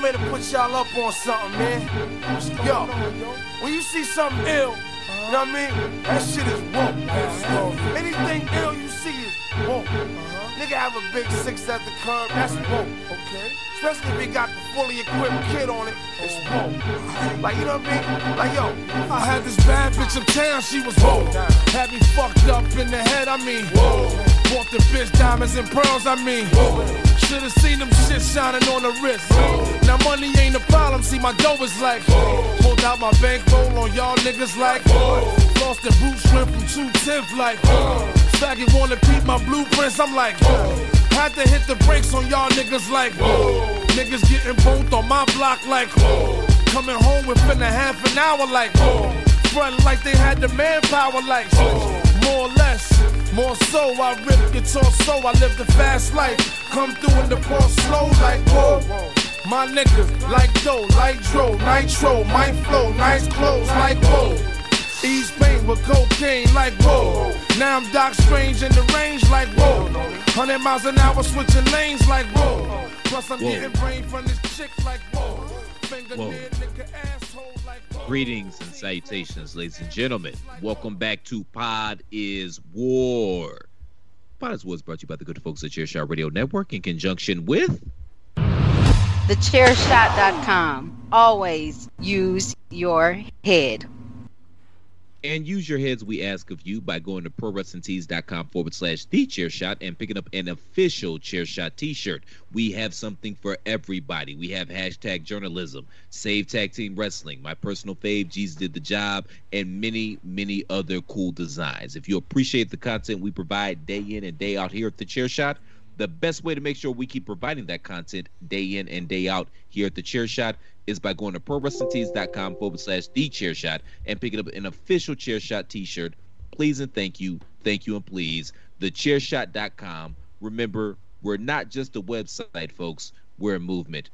getting ready to put y'all up on something, man. Yo, when you see something ill, you know what I mean? That shit is woke. Anything ill you see is woke. Nigga have a big six at the curb, that's woke. Okay. Especially if he got the fully equipped kid on it, it's oh. woke. Like, you know what I mean? Like, yo, I had this bad bitch uptown, she was woke. Had me fucked up in the head, I mean, whoa. Bought the bitch diamonds and pearls, I mean, whoa. Should've seen them shit shining on the wrist. Now money ain't a problem, see my dough is like, pulled out my bankroll on y'all niggas like, lost the boot shrimp from 210th like, faggot wanna peep my blueprints, I'm like, had to hit the brakes on y'all niggas like, niggas getting both on my block like, coming home within a half an hour like, front like they had the manpower like, more or less. More so, I rip guitar so I live the fast life. Come through in the pour slow like whoa. My niggas like dough, like dro, nitro, my flow, nice clothes like whoa. Ease pain with cocaine like whoa. Now I'm Doc Strange in the range like whoa. 100 miles an hour switching lanes like whoa. Plus I'm Whoa. getting brain from this chick like whoa. Finger Whoa. Greetings and salutations, ladies and gentlemen. Welcome back to Pod is War. Pod is War is brought to you by the good folks at Chairshot Radio Network in conjunction with Thechairshot.com. Always use your head. And use your heads we ask of you by going to prowrestlingtees.com forward slash the chair shot and picking up an official chair shot t-shirt. We have something for everybody. We have hashtag journalism save tag team wrestling my personal fave jesus did the job and many many other cool designs. If you appreciate the content we provide day in and day out here at the chair shot the best way to make sure we keep providing that content day in and day out here at the chair shot is by going to prowrestlingtees.com forward slash the chair shot and picking up an official chair shot t-shirt. Please and thank you thank you and please. Thechairshot.com remember we're not just a website folks. We're a movement.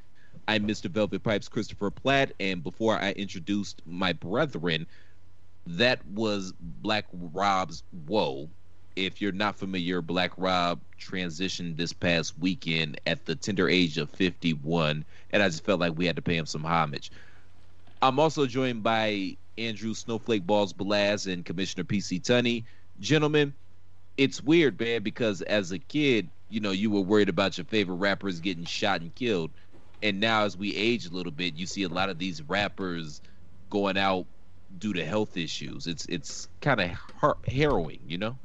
I'm mr velvet pipes christopher platt and before i introduced my brethren that was black rob's whoa if you're not familiar, Black Rob transitioned this past weekend at the tender age of 51, and I just felt like we had to pay him some homage. I'm also joined by Andrew Snowflake Balls Balaz and Commissioner PC Tunney. Gentlemen, it's weird, man, because as a kid, you know, you were worried about your favorite rappers getting shot and killed. And now, as we age a little bit, you see a lot of these rappers going out due to health issues. It's it's kind of har- harrowing, you know.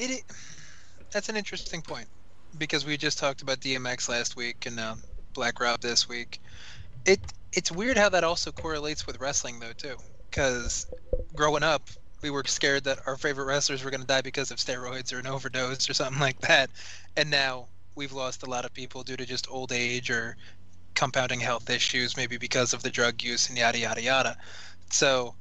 It, that's an interesting point because we just talked about DMX last week and uh, Black Rob this week. It it's weird how that also correlates with wrestling though too, because growing up we were scared that our favorite wrestlers were going to die because of steroids or an overdose or something like that, and now we've lost a lot of people due to just old age or compounding health issues, maybe because of the drug use and yada yada yada. So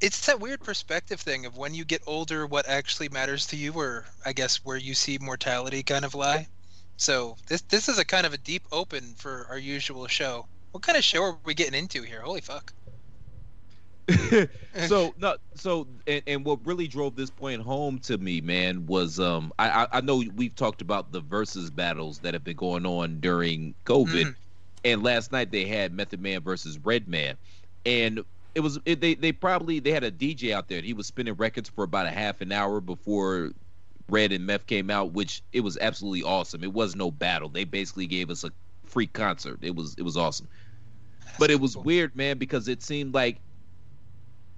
it's that weird perspective thing of when you get older what actually matters to you or i guess where you see mortality kind of lie. So this this is a kind of a deep open for our usual show. What kind of show are we getting into here? Holy fuck. So no so and, and what really drove this point home to me man was um I, I i know we've talked about the versus battles that have been going on during covid. Mhm. and last night they had method man versus red man. And it was it, they they probably they had a dj out there he was spinning records for about a half an hour before red and meth came out which it was absolutely awesome it was no battle they basically gave us a free concert it was it was awesome but it was weird man because it seemed like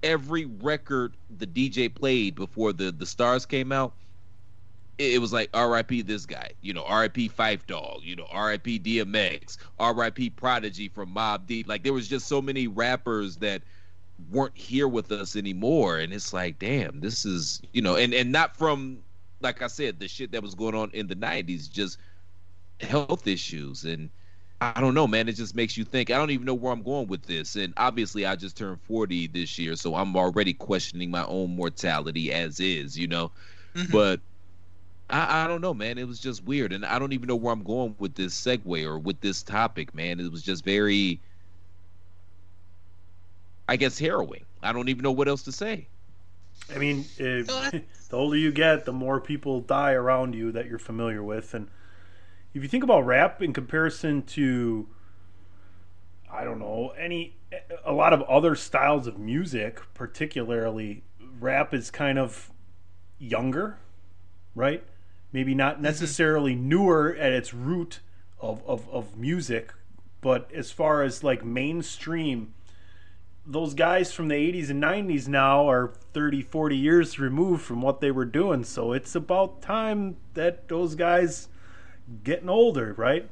every record the DJ played before the the stars came out, it, it was like R.I.P. this guy, you know, R.I.P. Phife Dawg, you know, R.I.P. DMX, R.I.P. Prodigy from Mobb Deep. Like there was just so many rappers that weren't here with us anymore, and it's like, damn, this is you know, and and not from like I said, the shit that was going on in the '90s, just health issues, and I don't know, man. It just makes you think. I don't even know where I'm going with this, and obviously, I just turned 40 this year, so I'm already questioning my own mortality as is, you know. Mhm. But I, I don't know, man. It was just weird, and I don't even know where I'm going with this segue or with this topic, man. It was just very, I guess, harrowing. I don't even know what else to say. I mean, if, the older you get, the more people die around you that you're familiar with. And if you think about rap in comparison to, I don't know, any a lot of other styles of music, particularly rap is kind of younger, right? Maybe not mm-hmm. necessarily newer at its root of, of, of music, but as far as like mainstream those guys from the 80s and 90s now are 30 40 years removed from what they were doing so it's about time that those guys getting older right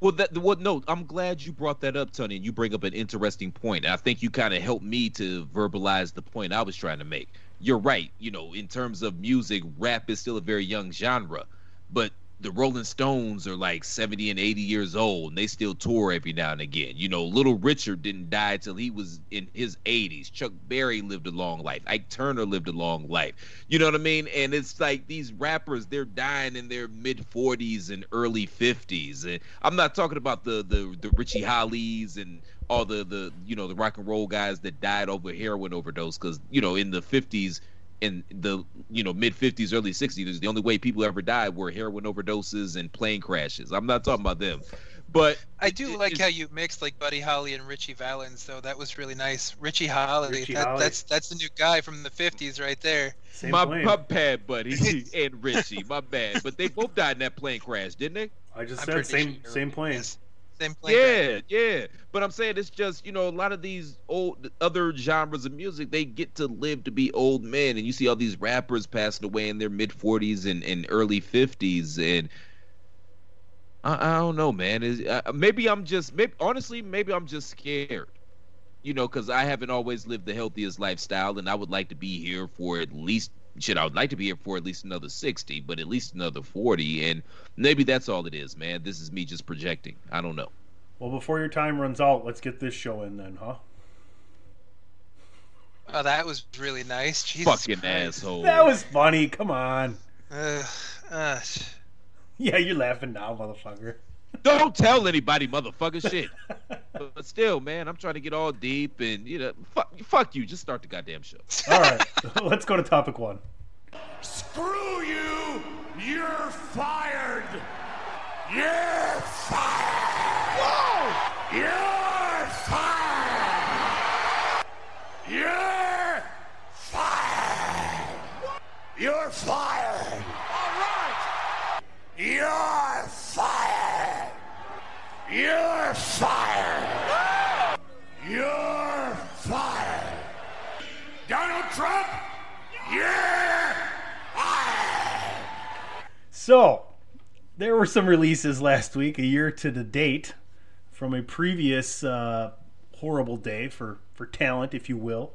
Well, that what? No, I'm glad you brought that up, Tunney. And you bring up an interesting point. I think you kind of helped me to verbalize the point I was trying to make. You're right. You know, in terms of music, rap is still a very young genre, but the Rolling Stones are like 70 and 80 years old, and they still tour every now and again. You know, Little Richard didn't die till he was in his 80s. Chuck Berry lived a long life. Ike Turner lived a long life. You know what I mean? And it's like these rappers, they're dying in their mid 40s and early 50s. And I'm not talking about the the, the Richie Hollies and all the the you know the rock and roll guys that died over heroin overdose because you know in the 50s in the you know mid 50s early 60s the only way people ever died were heroin overdoses and plane crashes i'm not talking about them but I do it- like how you mixed like Buddy Holly and Ritchie Valens, though. That was really nice. Richie Holly, Richie that, Holly. that's that's the new guy from the '50s right there. same my, plane my bad buddy and richie my bad but they both died in that plane crash didn't they i just I'm said same sure. same plane Yes. Same crash. yeah, yeah. But I'm saying it's just, you know, a lot of these old other genres of music, they get to live to be old men. And you see all these rappers passing away in their mid 40s and, and early 50s. And I, I don't know, man. Is uh, maybe I'm just, maybe, honestly, maybe I'm just scared. You know, because I haven't always lived the healthiest lifestyle, and I would like to be here for at least shit. I would like to be here for at least another sixty, but at least another forty, and maybe that's all it is, man. This is me just projecting. I don't know. well before your time runs out let's get this show in then huh Oh, that was really nice. Jesus fucking Christ. asshole. that was funny come on Ugh, uh, yeah you're laughing now motherfucker Don't tell anybody, motherfucker. Shit. but still, man, I'm trying to get all deep and you know, fuck, fuck you. Just start the goddamn show. all right let's go to topic one Screw you! You're fired! You're fired! Whoa! You're fired! You're fired! You're fired! All right! You're fired! You're fired! You're fired! Donald Trump, you're fired! So, there were some releases last week, a year to the date, from a previous uh, horrible day for, for talent, if you will.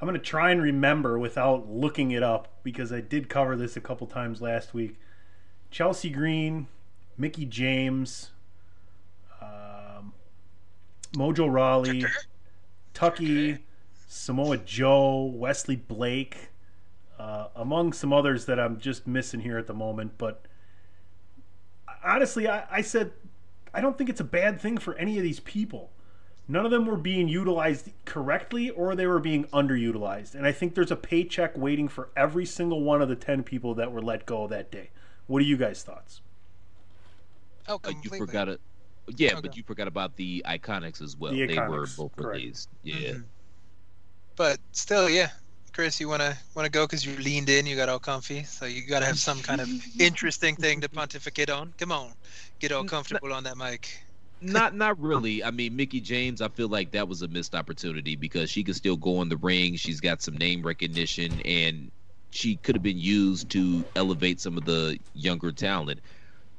I'm going to try and remember without looking it up because I did cover this a couple times last week. Chelsea Green, Mickie James, um, Mojo Rawley, Tucky, Samoa Joe, Wesley Blake, uh, among some others that I'm just missing here at the moment. But honestly, I, I said I don't think it's a bad thing for any of these people. None of them were being utilized correctly or they were being underutilized. And I think there's a paycheck waiting for every single one of the 10 people that were let go that day. What are you guys' thoughts? oh, Uh, you forgot it. Yeah, but you forgot about the Iconics as well. The they were both correct. released. Yeah. Mhm. But still, yeah. Chris, you wanna wanna go because you leaned in, you got all comfy, so you gotta have some kind of interesting thing to pontificate on. Come on, get all comfortable on that mic. not not really. I mean, Mickie James, I feel like that was a missed opportunity because she could still go in the ring. She's got some name recognition, and she could have been used to elevate some of the younger talent.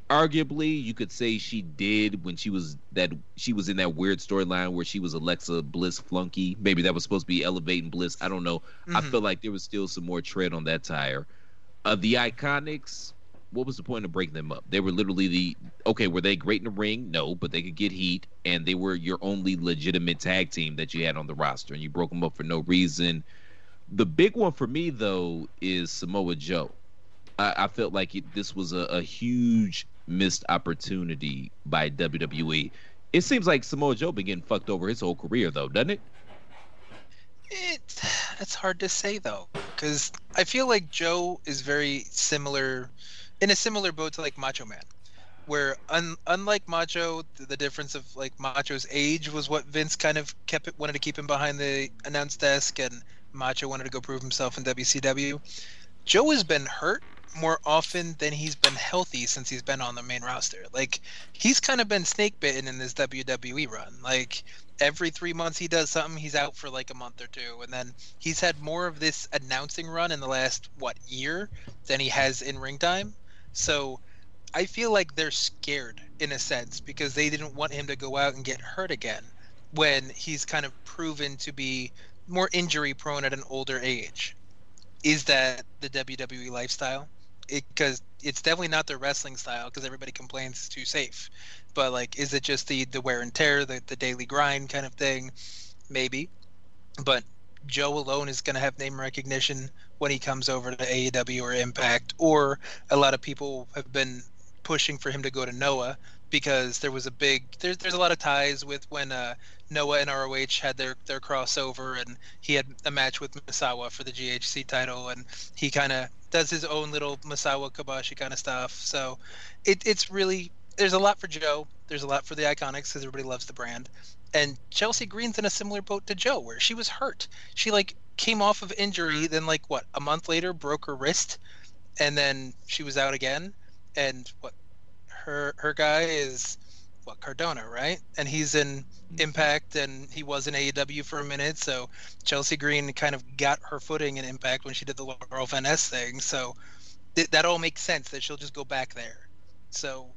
Arguably, you could say she did when she was that she was in that weird storyline where she was Alexa Bliss flunky. Maybe that was supposed to be elevating Bliss. I don't know. I Mhm. feel like there was still some more tread on that tire. Uh, the Iconics, what was the point of breaking them up? They were literally the okay. Were they great in the ring? No, but they could get heat, and they were your only legitimate tag team that you had on the roster, and you broke them up for no reason. The big one for me though is Samoa Joe. I, I felt like it, this was a, a huge missed opportunity by WWE. It seems like Samoa Joe been getting fucked over his whole career though, doesn't it? It, it's hard to say though, because I feel like Joe is very similar, in a similar boat to like Macho Man, where un, unlike Macho, the, the difference of like Macho's age was what Vince kind of kept wanted to keep him behind the announce desk, and Macho wanted to go prove himself in WCW. Joe has been hurt more often than he's been healthy since he's been on the main roster. Like he's kind of been snake bitten in this WWE run. Like every three months he does something, he's out for like a month or two, and then he's had more of this announcing run in the last what year than he has in ring time. So I feel like they're scared in a sense because they didn't want him to go out and get hurt again when he's kind of proven to be more injury prone at an older age. Is that the WWE lifestyle? Because it, it's definitely not their wrestling style because everybody complains it's too safe. But like, is it just the the wear and tear, the the daily grind kind of thing? Maybe. But Joe alone is going to have name recognition when he comes over to AEW or Impact, or a lot of people have been pushing for him to go to Noah because there was a big there's there's a lot of ties with when uh, Noah and ROH had their their crossover and he had a match with Misawa for the GHC title and he kind of does his own little Misawa Kobashi kind of stuff. So it, it's really there's a lot for Joe. There's a lot for the Iconics because everybody loves the brand. And Chelsea Green's in a similar boat to Joe, where she was hurt. She like came off of injury, then like what a month later broke her wrist, and then she was out again. And what her her guy is what Cardona, right? And he's in Impact, and he was in AEW for a minute. So Chelsea Green kind of got her footing in Impact when she did the Laurel Van Ness thing. So th- that all makes sense that she'll just go back there. So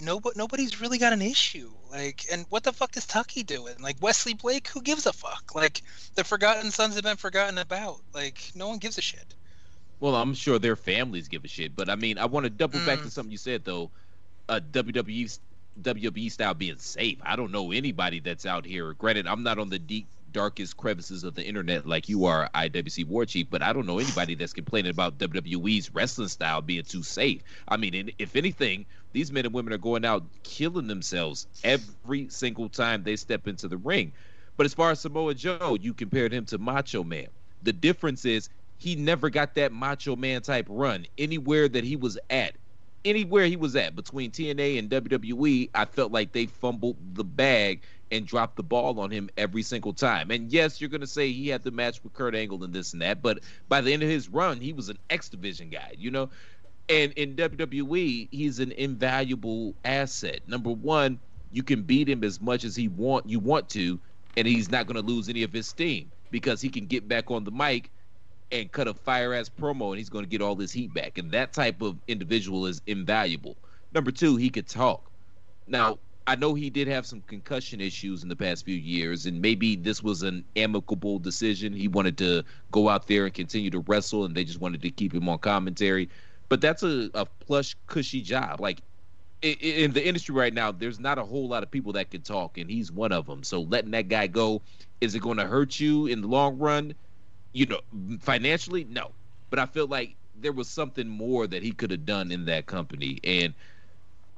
nobody nobody's really got an issue. Like, and what the fuck is Tucky doing? Like Wesley Blake, who gives a fuck? Like the Forgotten Sons have been forgotten about. Like no one gives a shit. Well, I'm sure their families give a shit, but I mean, I want to double mm. back to something you said though. Uh, WWE WWE style being safe. I don't know anybody that's out here. Granted, I'm not on the deep darkest crevices of the internet like you are, IWC War Chief, but I don't know anybody that's complaining about WWE's wrestling style being too safe. I mean, if anything, these men and women are going out killing themselves every single time they step into the ring. But as far as Samoa Joe, you compared him to Macho Man. The difference is he never got that Macho Man type run anywhere that he was at anywhere he was at between TNA and WWE, I felt like they fumbled the bag and dropped the ball on him every single time. And yes, you're going to say he had the match with Kurt Angle and this and that, but by the end of his run, he was an X Division guy, you know? And in WWE, he's an invaluable asset. Number one, you can beat him as much as he want you want to, and he's not going to lose any of his steam because he can get back on the mic and cut a fire ass promo and he's going to get all this heat back. And that type of individual is invaluable. Number two, he could talk. Now, I know he did have some concussion issues in the past few years, and maybe this was an amicable decision. He wanted to go out there and continue to wrestle, and they just wanted to keep him on commentary. But that's a, a plush, cushy job. Like in the industry right now, there's not a whole lot of people that can talk, and he's one of them. So letting that guy go, is it going to hurt you in the long run? You know, financially, no. But I feel like there was something more that he could have done in that company, and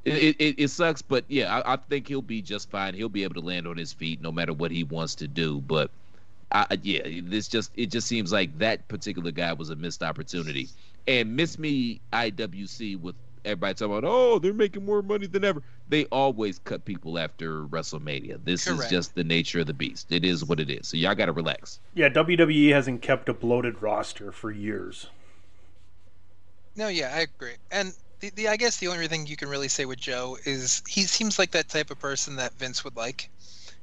it, it, it sucks. But yeah, I, I, think he'll be just fine. He'll be able to land on his feet no matter what he wants to do. But I, yeah, this just it just seems like that particular guy was a missed opportunity, and miss me IWC with everybody talking about, oh, they're making more money than ever. They always cut people after WrestleMania. This Correct. is just the nature of the beast. It is what it is. So y'all got to relax. Yeah, WWE hasn't kept a bloated roster for years. No, yeah, I agree. And the, the I guess the only thing you can really say with Joe is he seems like that type of person that Vince would like.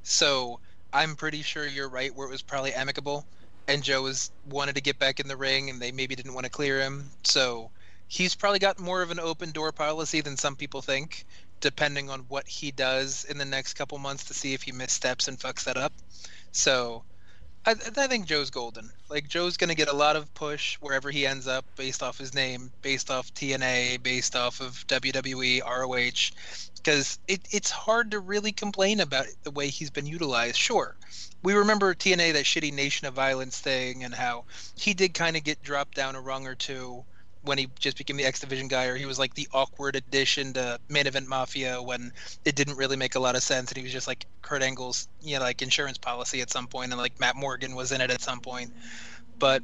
So I'm pretty sure you're right where it was probably amicable and Joe was wanted to get back in the ring and they maybe didn't want to clear him. So he's probably got more of an open door policy than some people think, depending on what he does in the next couple months to see if he missteps and fucks that up. So I, I think Joe's golden. Like Joe's gonna get a lot of push wherever he ends up, based off his name, based off TNA, based off of WWE, ROH, because it, it's hard to really complain about the way he's been utilized. Sure, we remember TNA that shitty Nation of Violence thing and how he did kind of get dropped down a rung or two when he just became the X Division guy, or he was like the awkward addition to Main Event Mafia when it didn't really make a lot of sense, and he was just like Kurt Angle's, you know, like insurance policy at some point, and like Matt Morgan was in it at some point. But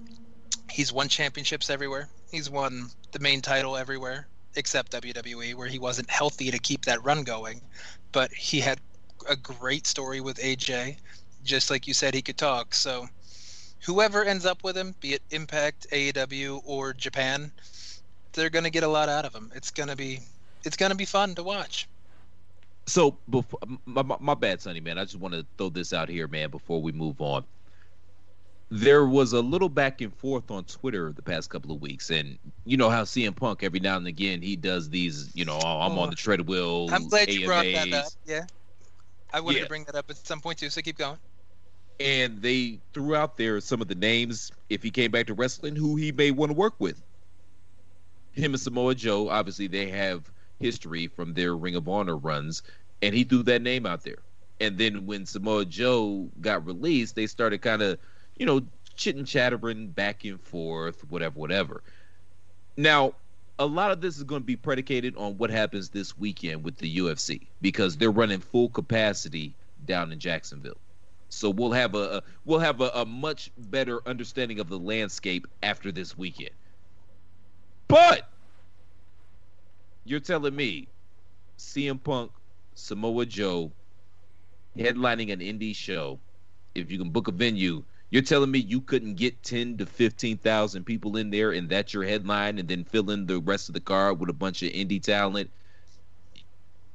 he's won championships everywhere. He's won the main title everywhere except WWE, where he wasn't healthy to keep that run going. But he had a great story with AJ, just like you said, he could talk. So whoever ends up with him, be it Impact, AEW, or Japan, they're gonna get a lot out of him. It's gonna be it's gonna be fun to watch. So before my, my, my bad, Sonny man, I just want to throw this out here, man, before we move on. There was a little back and forth on Twitter the past couple of weeks, and you know how CM Punk every now and again he does these, you know, oh, I'm on the oh, treadmill. I'm glad you brought that up. Yeah, I wanted Yeah. to bring that up at some point too. So keep going. And they threw out there some of the names if he came back to wrestling who he may want to work with. Him and Samoa Joe, obviously they have history from their Ring of Honor runs, and he threw that name out there. And then when Samoa Joe got released, they started kind of, you know, chit and chattering back and forth, whatever, whatever. Now, a lot of this is going to be predicated on what happens this weekend with the UFC because they're running full capacity down in Jacksonville. So we'll have a, a we'll have a, a much better understanding of the landscape after this weekend. But you're telling me CM Punk, Samoa Joe, headlining an indie show, if you can book a venue, you're telling me you couldn't get ten to fifteen thousand people in there and that's your headline and then fill in the rest of the card with a bunch of indie talent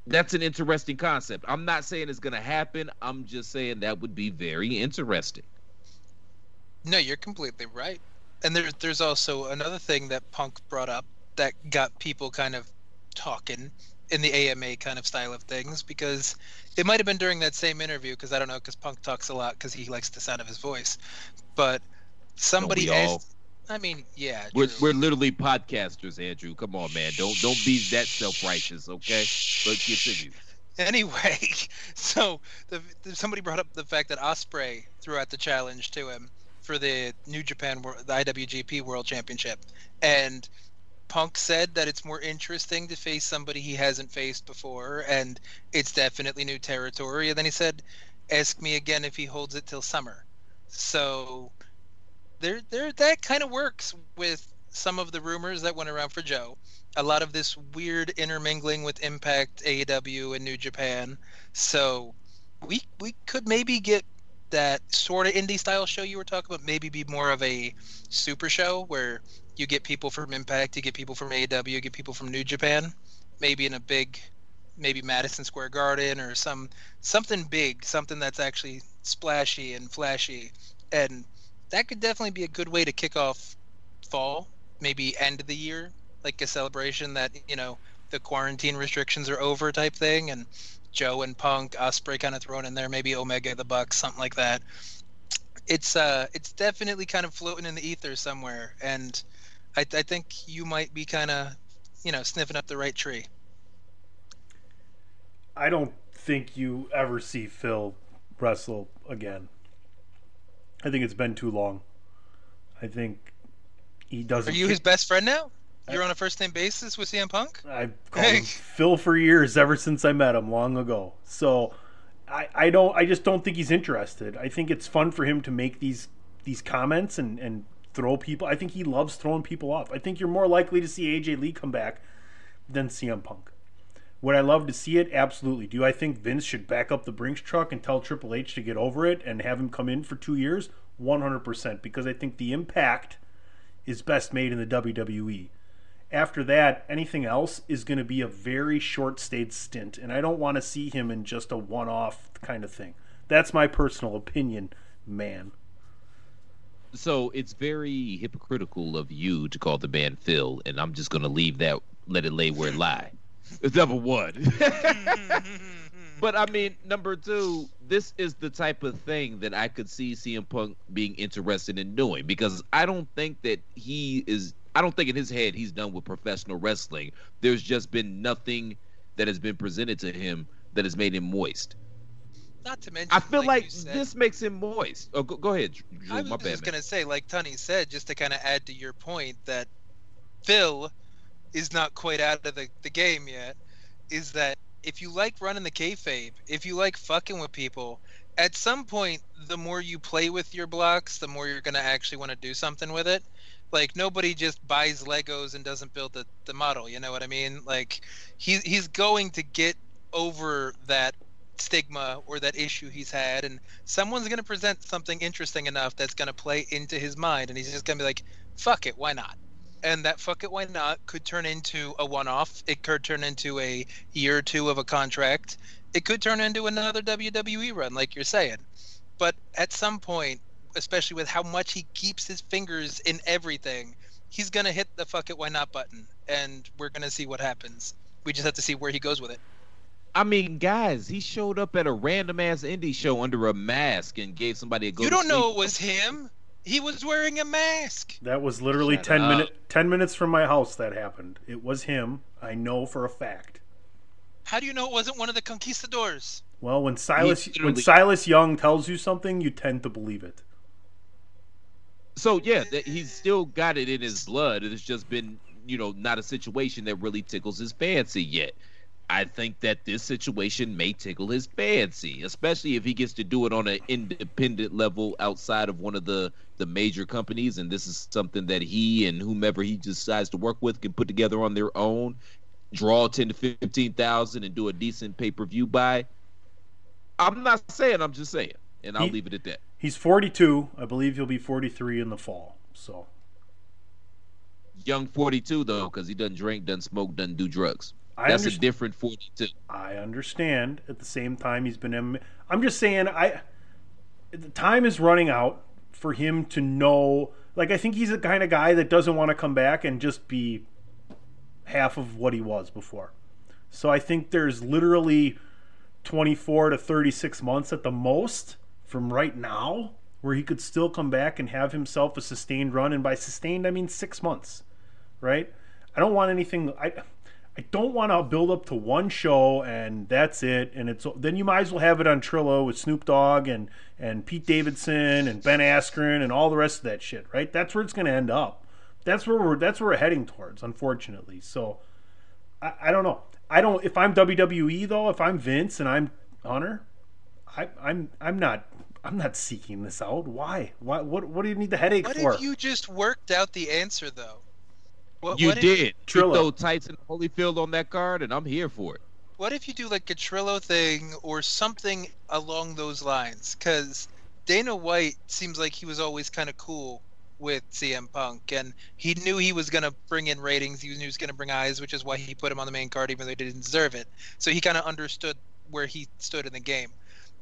that's an interesting concept. I'm not saying it's going to happen. I'm just saying that would be very interesting. No, you're completely right. And there's there's also another thing that Punk brought up that got people kind of talking in the AMA kind of style of things because it might have been during that same interview because I don't know because Punk talks a lot because he likes the sound of his voice, but somebody asked. I mean, yeah, We're, we're literally podcasters, Andrew. Come on, man. Don't don't be that self righteous, okay? Let's continue. Anyway, so the, the, somebody brought up the fact that Ospreay threw out the challenge to him for the New Japan, the IWGP World Championship, and Punk said that it's more interesting to face somebody he hasn't faced before, and it's definitely new territory. And then he said, "Ask me again if he holds it till summer." So there, there, that kind of works with some of the rumors that went around for Joe a lot of this weird intermingling with Impact, AEW, and New Japan. So we we could maybe get that sort of indie style show you were talking about. Maybe be more of a super show where you get people from Impact, you get people from AEW, you get people from New Japan. Maybe in a big, maybe Madison Square Garden or some something big, something that's actually splashy and flashy, and that could definitely be a good way to kick off fall. Maybe end of the year like a celebration that you know the quarantine restrictions are over type thing and joe and punk ospreay kind of thrown in there maybe omega the bucks something like that it's uh it's definitely kind of floating in the ether somewhere and i, I think you might be kind of you know sniffing up the right tree I don't think you ever see Phil wrestle again. I think it's been too long. I think he doesn't. Are you his best friend now you're on a first name basis with CM Punk? I've called him Phil for years, ever since I met him long ago. So I, I don't I just don't think he's interested. I think it's fun for him to make these these comments and, and throw people I think he loves throwing people off. I think you're more likely to see AJ Lee come back than CM Punk. Would I love to see it? Absolutely. Do I think Vince should back up the Brinks truck and tell Triple H to get over it and have him come in for two years? 100%. Because I think the impact is best made in the WWE. After that, anything else is going to be a very short stayed stint. And I don't want to see him in just a one off kind of thing. That's my personal opinion, man. So it's very hypocritical of you to call the man Phil, and I'm just gonna leave that, let it lay where it lie. It's number one. but I mean, number two, this is the type of thing that I could see CM Punk being interested in doing because I don't think that he is. I don't think in his head he's done with professional wrestling. There's just been nothing that has been presented to him that has made him moist. Not to mention, I feel like, you said- this makes him moist. Oh, go, go ahead, Drew. I my was bad. just gonna say, like Tunney said, just to kind of add to your point that Phil is not quite out of the, the game yet. Is that if you like running the kayfabe, if you like fucking with people, at some point, the more you play with your blocks, the more you're gonna actually want to do something with it. Like nobody just buys Legos and doesn't build the, the model. You know what I mean? Like he he's going to get over that stigma or that issue he's had and someone's going to present something interesting enough that's going to play into his mind and he's just going to be like fuck it why not and that fuck it why not could turn into a one-off. It could turn into a year or two of a contract. It could turn into another wwe run like you're saying. But at some point especially with how much he keeps his fingers in everything he's going to hit the fuck it why not button and we're going to see what happens. We just have to see where he goes with it. I mean, guys, he showed up at a random ass indie show under a mask and gave somebody a go. you don't know it was him he was wearing a mask That was literally Shut ten up. minute ten minutes from my house that happened. It was him. I know for a fact. How do you know it wasn't one of the conquistadors? Well, when Silas when Silas Young tells you something, you tend to believe it. So yeah, that he's still got it in his blood. It's just been, you know, not a situation that really tickles his fancy yet. I think that this situation may tickle his fancy, especially if he gets to do it on an independent level outside of one of the the major companies, and this is something that he and whomever he decides to work with can put together on their own, draw ten to fifteen thousand, and do a decent pay per view buy. I'm not saying. I'm just saying, and I'll He- leave it at that. He's 42. I believe he'll be 43 in the fall. So Young 42 though, because he doesn't drink, doesn't smoke, doesn't do drugs. I That's a understand. different 42. I understand. At the same time, he's been. I'm just saying. I the time is running out for him to know. Like I think he's the kind of guy that doesn't want to come back and just be half of what he was before. So I think there's literally 24 to 36 months at the most from right now where he could still come back and have himself a sustained run and by sustained I mean 6 months, right? I don't want anything I I don't want to build up to one show and that's it and it's then you might as well have it on Triller with Snoop Dogg and and Pete Davidson and Ben Askren and all the rest of that shit, right? That's where it's going to end up. That's where we're that's where we're heading towards, unfortunately. So I, I don't know. I don't. If I'm WWE though, if I'm Vince and I'm Hunter, I, I'm I'm not I'm not seeking this out. Why? Why? What? What do you need the headache for? What if you just worked out the answer though? What, You what if- did. You Triller. throw Tyson Holyfield on that card, and I'm here for it. What if you do like a Triller thing or something along those lines? Because Dana White seems like he was always kind of cool with CM Punk, and he knew he was going to bring in ratings. He knew he was going to bring eyes, which is why he put him on the main card, even though he didn't deserve it. So he kind of understood where he stood in the game.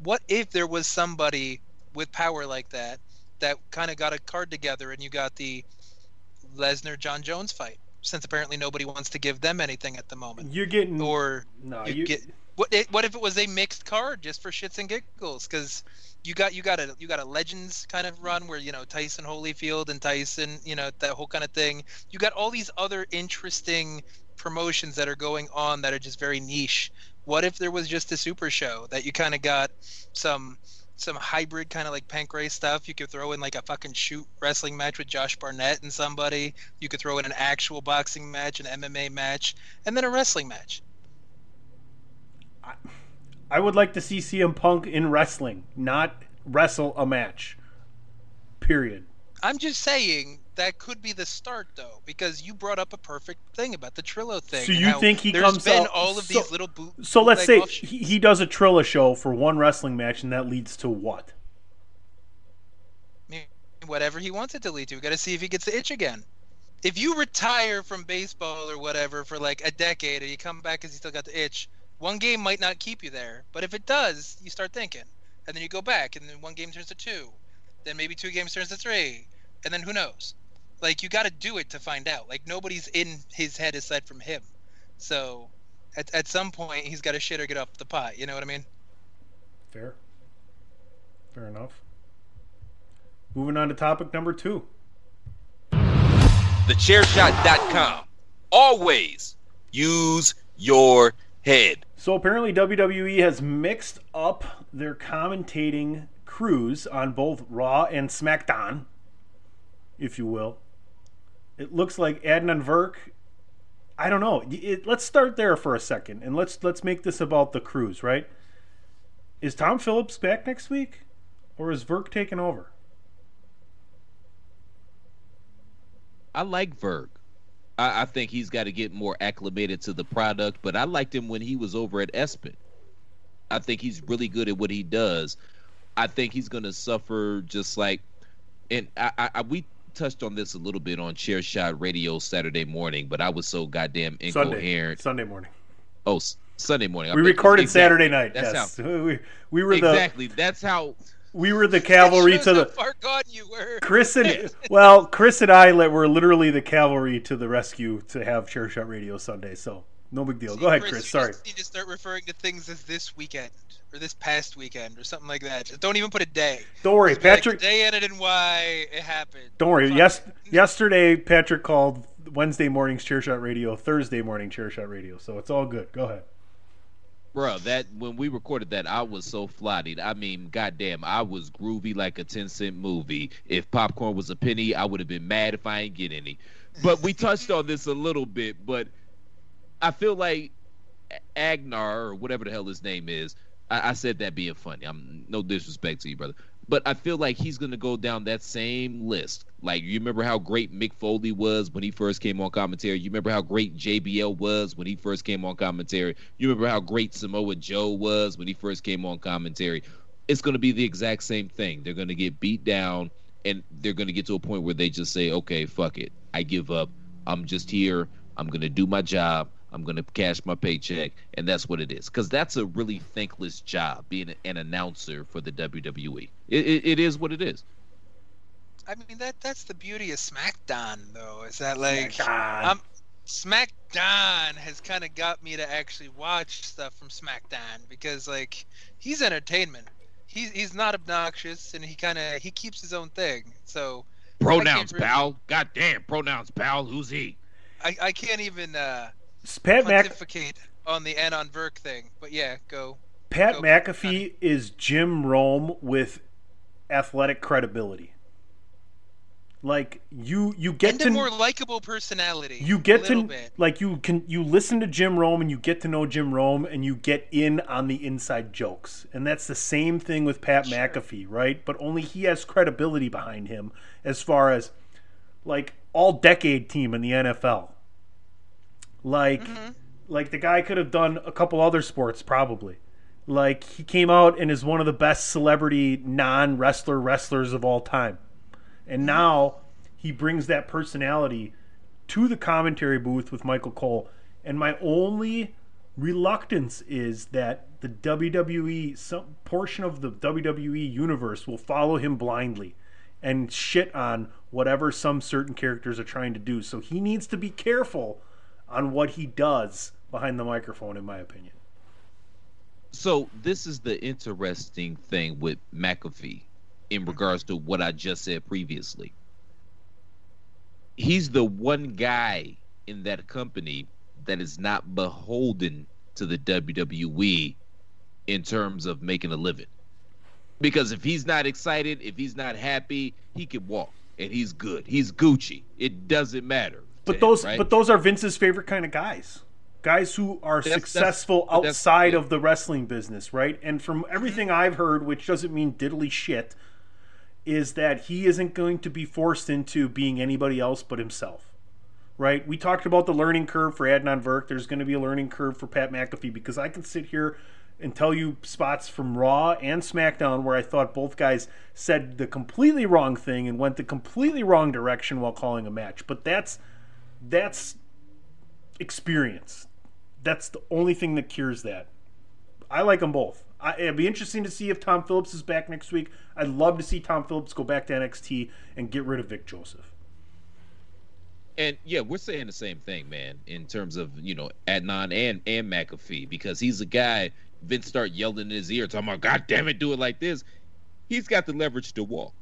What if there was somebody with power like that that kind of got a card together, and you got the Lesnar Jon Jones fight? Since apparently nobody wants to give them anything at the moment You're getting or no. you You, get what? It, what if it was a mixed card just for shits and giggles? Because you got you got a you got a legends kind of run where you know Tyson Holyfield and Tyson, you know that whole kind of thing. You got all these other interesting promotions that are going on that are just very niche. What if there was just a super show that you kind of got some some hybrid kind of like Pancrase stuff? You could throw in like a fucking shoot wrestling match with Josh Barnett and somebody. You could throw in an actual boxing match, an MMA match, and then a wrestling match. I would like to see CM Punk in wrestling, not wrestle a match. Period. I'm just saying that could be the start, though, because you brought up a perfect thing about the Triller thing. So you think he comes been out- all of so- these little boot. So let's say offshoots. he does a Triller show for one wrestling match, and that leads to what? whatever he wants it to lead to. We got to see if he gets the itch again. If you retire from baseball or whatever for like a decade and you come back because you still got the itch, one game might not keep you there. But if it does, you start thinking, and then you go back, and then one game turns to two, then maybe two games turns to three, and then who knows? Like you got to do it to find out. Like nobody's in his head aside from him. So at, at some point he's got to shit or get off the pot. You know what I mean? Fair. Fair enough. Moving on to topic number two. TheChairShot.com. Always use your head. So apparently, WWE has mixed up their commentating crews on both Raw and SmackDown, if you will. It looks like Adnan Virk. I don't know. It, let's start there for a second, and let's let's make this about the crews, right? Is Tom Phillips back next week, or is Virk taking over? I like Virk. I, I think he's got to get more acclimated to the product, but I liked him when he was over at ESPN. I think he's really good at what he does. I think he's going to suffer just like, and I, I, we touched on this a little bit on Chair Shot Radio Saturday morning, but I was so goddamn incoherent. Sunday, Sunday morning. Oh, Sunday morning. We recorded exactly. Saturday night. That's yes. how we, we were exactly. The, That's how we were the cavalry to the far gone you were. Chris and well, Chris and I were literally the cavalry to the rescue to have Chair Shot Radio Sunday. So no big deal. See, Go ahead, Chris. Chris. Sorry. You need to start referring to things as this weekend or this past weekend or something like that. Just don't even put a day. Don't worry, Patrick. Like day ended and why it happened. Don't worry. Yes, yesterday Patrick called Wednesday morning's Chair Shot Radio Thursday morning Chair Shot Radio. So it's all good. Go ahead. Bro, that when we recorded that, I was so flatted. I mean, goddamn, I was groovy like a ten cent movie. If popcorn was a penny, I would have been mad if I ain't get any. But we touched on this a little bit, but I feel like Agnar or whatever the hell his name is. I, I said that being funny. I'm no disrespect to you, brother, but I feel like he's gonna go down that same list. Like you remember how great Mick Foley was when he first came on commentary. You remember how great JBL was when he first came on commentary. You remember how great Samoa Joe was when he first came on commentary. It's gonna be the exact same thing. They're gonna get beat down, and they're gonna get to a point where they just say, "Okay, fuck it, I give up. I'm just here. I'm gonna do my job. I'm going to cash my paycheck, and that's what it is. Because that's a really thankless job, being an announcer for the WWE. It, it, it is what it is. I mean that that's the beauty of SmackDown, though. Is that like SmackDown, um, SmackDown has kind of got me to actually watch stuff from SmackDown because like he's entertainment. He's he's not obnoxious and he kind of he keeps his own thing. So pronouns, really... pal. God damn, pronouns, pal. Who's he? I, I can't even uh, Pat pontificate Mac- on the Adnan Virk thing, but yeah, go. Pat go McAfee is Jim Rome with athletic credibility. Like you, you get and to a more likable personality. You get to bit. like you can you listen to Jim Rome and you get to know Jim Rome and you get in on the inside jokes, and that's the same thing with Pat sure. McAfee, right? But only he has credibility behind him as far as like all decade team in the NFL. Like, mm-hmm. like the guy could have done a couple other sports probably. Like he came out and is one of the best celebrity non wrestler wrestlers of all time, and mm-hmm. now he brings that personality to the commentary booth with Michael Cole. And my only reluctance is that the WWE, some portion of the WWE universe will follow him blindly and shit on whatever some certain characters are trying to do. So he needs to be careful on what he does behind the microphone, in my opinion. So this is the interesting thing with McAfee in mm-hmm. regards to what I just said previously. He's the one guy in that company that is not beholden to the WWE in terms of making a living. Because if he's not excited, if he's not happy, he can walk and he's good. He's Gucci. It doesn't matter. But those, right? but those are Vince's favorite kind of guys. Guys who are that's, successful that's, outside that's, of the wrestling business, right? And from mm-hmm. everything I've heard, which doesn't mean diddly shit, is that he isn't going to be forced into being anybody else but himself. Right? We talked about the learning curve for Adnan Virk. There's going to be a learning curve for Pat McAfee because I can sit here and tell you spots from Raw and SmackDown where I thought both guys said the completely wrong thing and went the completely wrong direction while calling a match. But that's that's experience. That's the only thing that cures that. I like them both. I, it'd be interesting to see if Tom Phillips is back next week. I'd love to see Tom Phillips go back to NXT and get rid of Vic Joseph. And yeah, we're saying the same thing, man, in terms of you know Adnan and and McAfee because he's a guy. Vince start yelling in his ear, talking about "God damn it, do it like this." he's got the leverage to walk.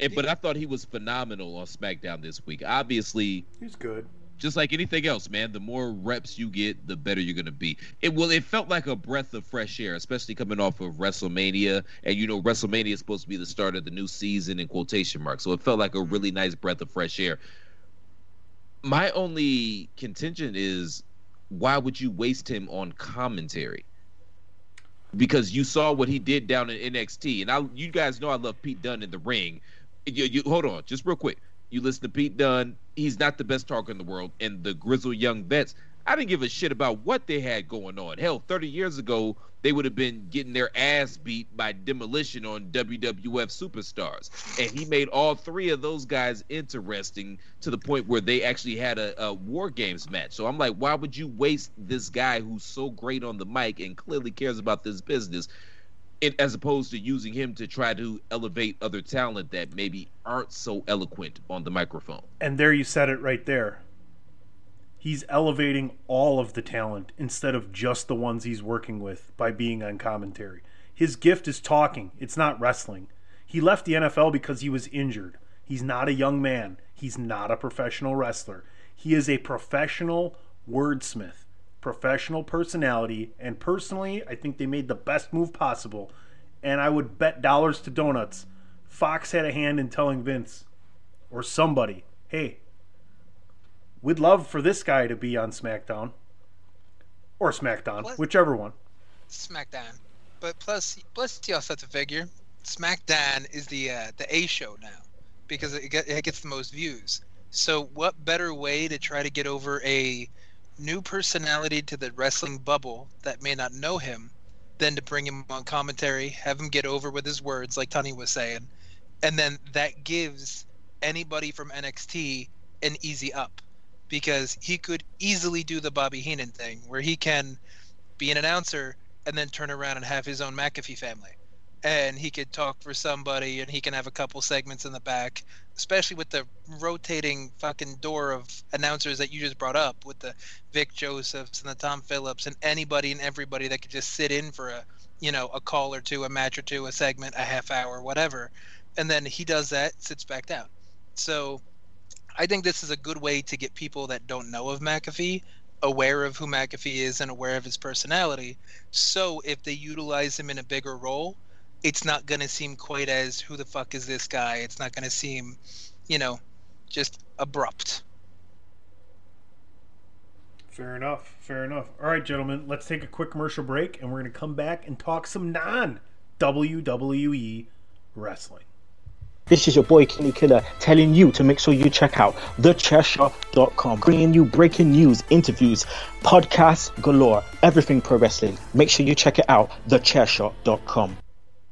And, but I thought he was phenomenal on SmackDown this week. Obviously, He's good. just like anything else, man, the more reps you get, the better you're gonna be. It well, it felt like a breath of fresh air, especially coming off of WrestleMania, and you know WrestleMania is supposed to be the start of the new season in quotation marks. So it felt like a mm-hmm. really nice breath of fresh air. My only contention is, why would you waste him on commentary? Because you saw what he did down in NXT, and I, you guys know I love Pete Dunne in the ring. You, you hold on, just real quick. You listen to Pete Dunne. He's not the best talker in the world. And the grizzled young vets, I didn't give a shit about what they had going on. Hell, 30 years ago, they would have been getting their ass beat by demolition on WWF superstars. And he made all three of those guys interesting to the point where they actually had a, a War Games match. So I'm like, why would you waste this guy who's so great on the mic and clearly cares about this business? It, as opposed to using him to try to elevate other talent that maybe aren't so eloquent on the microphone. And there you said it right there. He's elevating all of the talent instead of just the ones he's working with by being on commentary. His gift is talking, it's not wrestling. He left the NFL because he was injured. He's not a young man. He's not a professional wrestler. He is a professional wordsmith, professional personality, and personally, I think they made the best move possible. And I would bet dollars to donuts. Fox had a hand in telling Vince or somebody, hey, we'd love for this guy to be on SmackDown or SmackDown, What? whichever one. SmackDown. But plus, plus you also have to figure SmackDown is the uh, the A show now because it, get, it gets the most views. So what better way to try to get over a new personality to the wrestling bubble that may not know him than to bring him on commentary, have him get over with his words, like Tony was saying, and then that gives anybody from NXT an easy up because he could easily do the Bobby Heenan thing where he can be an announcer and then turn around and have his own McAfee family. And he could talk for somebody and he can have a couple segments in the back, especially with the rotating fucking door of announcers that you just brought up with the Vic Josephs and the Tom Phillips and anybody and everybody that could just sit in for a, you know, a call or two, a match or two, a segment, a half hour, whatever. And then he does that, sits back down. So I think this is a good way to get people that don't know of McAfee aware of who McAfee is and aware of his personality. So if they utilize him in a bigger role, it's not going to seem quite as who the fuck is this guy? It's not going to seem, you know, just abrupt. Fair enough. Fair enough. All right, gentlemen, let's take a quick commercial break and we're going to come back and talk some non WWE wrestling. This is your boy Kenny Killer telling you to make sure you check out thechairshot.com, bringing you breaking news, interviews, podcasts galore, everything pro wrestling. Make sure you check it out, thechairshot.com.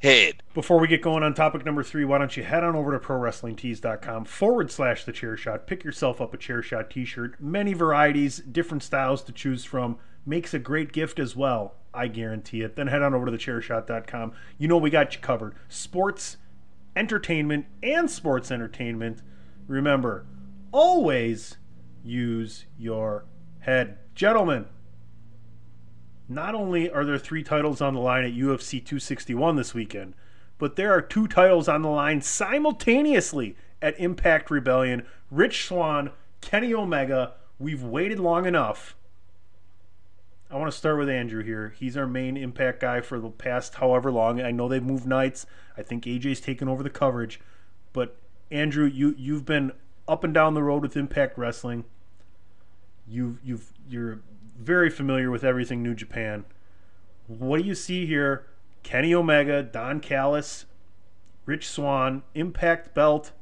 head. Before we get going on topic number three, why don't you head on over to ProWrestlingTees.com forward slash the chair shot. Pick yourself up a chair shot t shirt. Many varieties, different styles to choose from. Makes a great gift as well. I guarantee it. Then head on over to thechairshot.com. You know we got you covered. Sports, entertainment, and sports entertainment. Remember, always use your head. Gentlemen, not only are there three titles on the line at UFC 261 this weekend, but there are two titles on the line simultaneously at Impact Rebellion. Rich Swann, Kenny Omega. We've waited long enough. I want to start with Andrew here. He's our main Impact guy for the past however long. I know they've moved nights. I think AJ's taken over the coverage, but Andrew, you you've been up and down the road with Impact Wrestling. You've you've you're very familiar with everything New Japan. What do you see here? Kenny Omega, Don Callis, Rich Swann, Impact belt,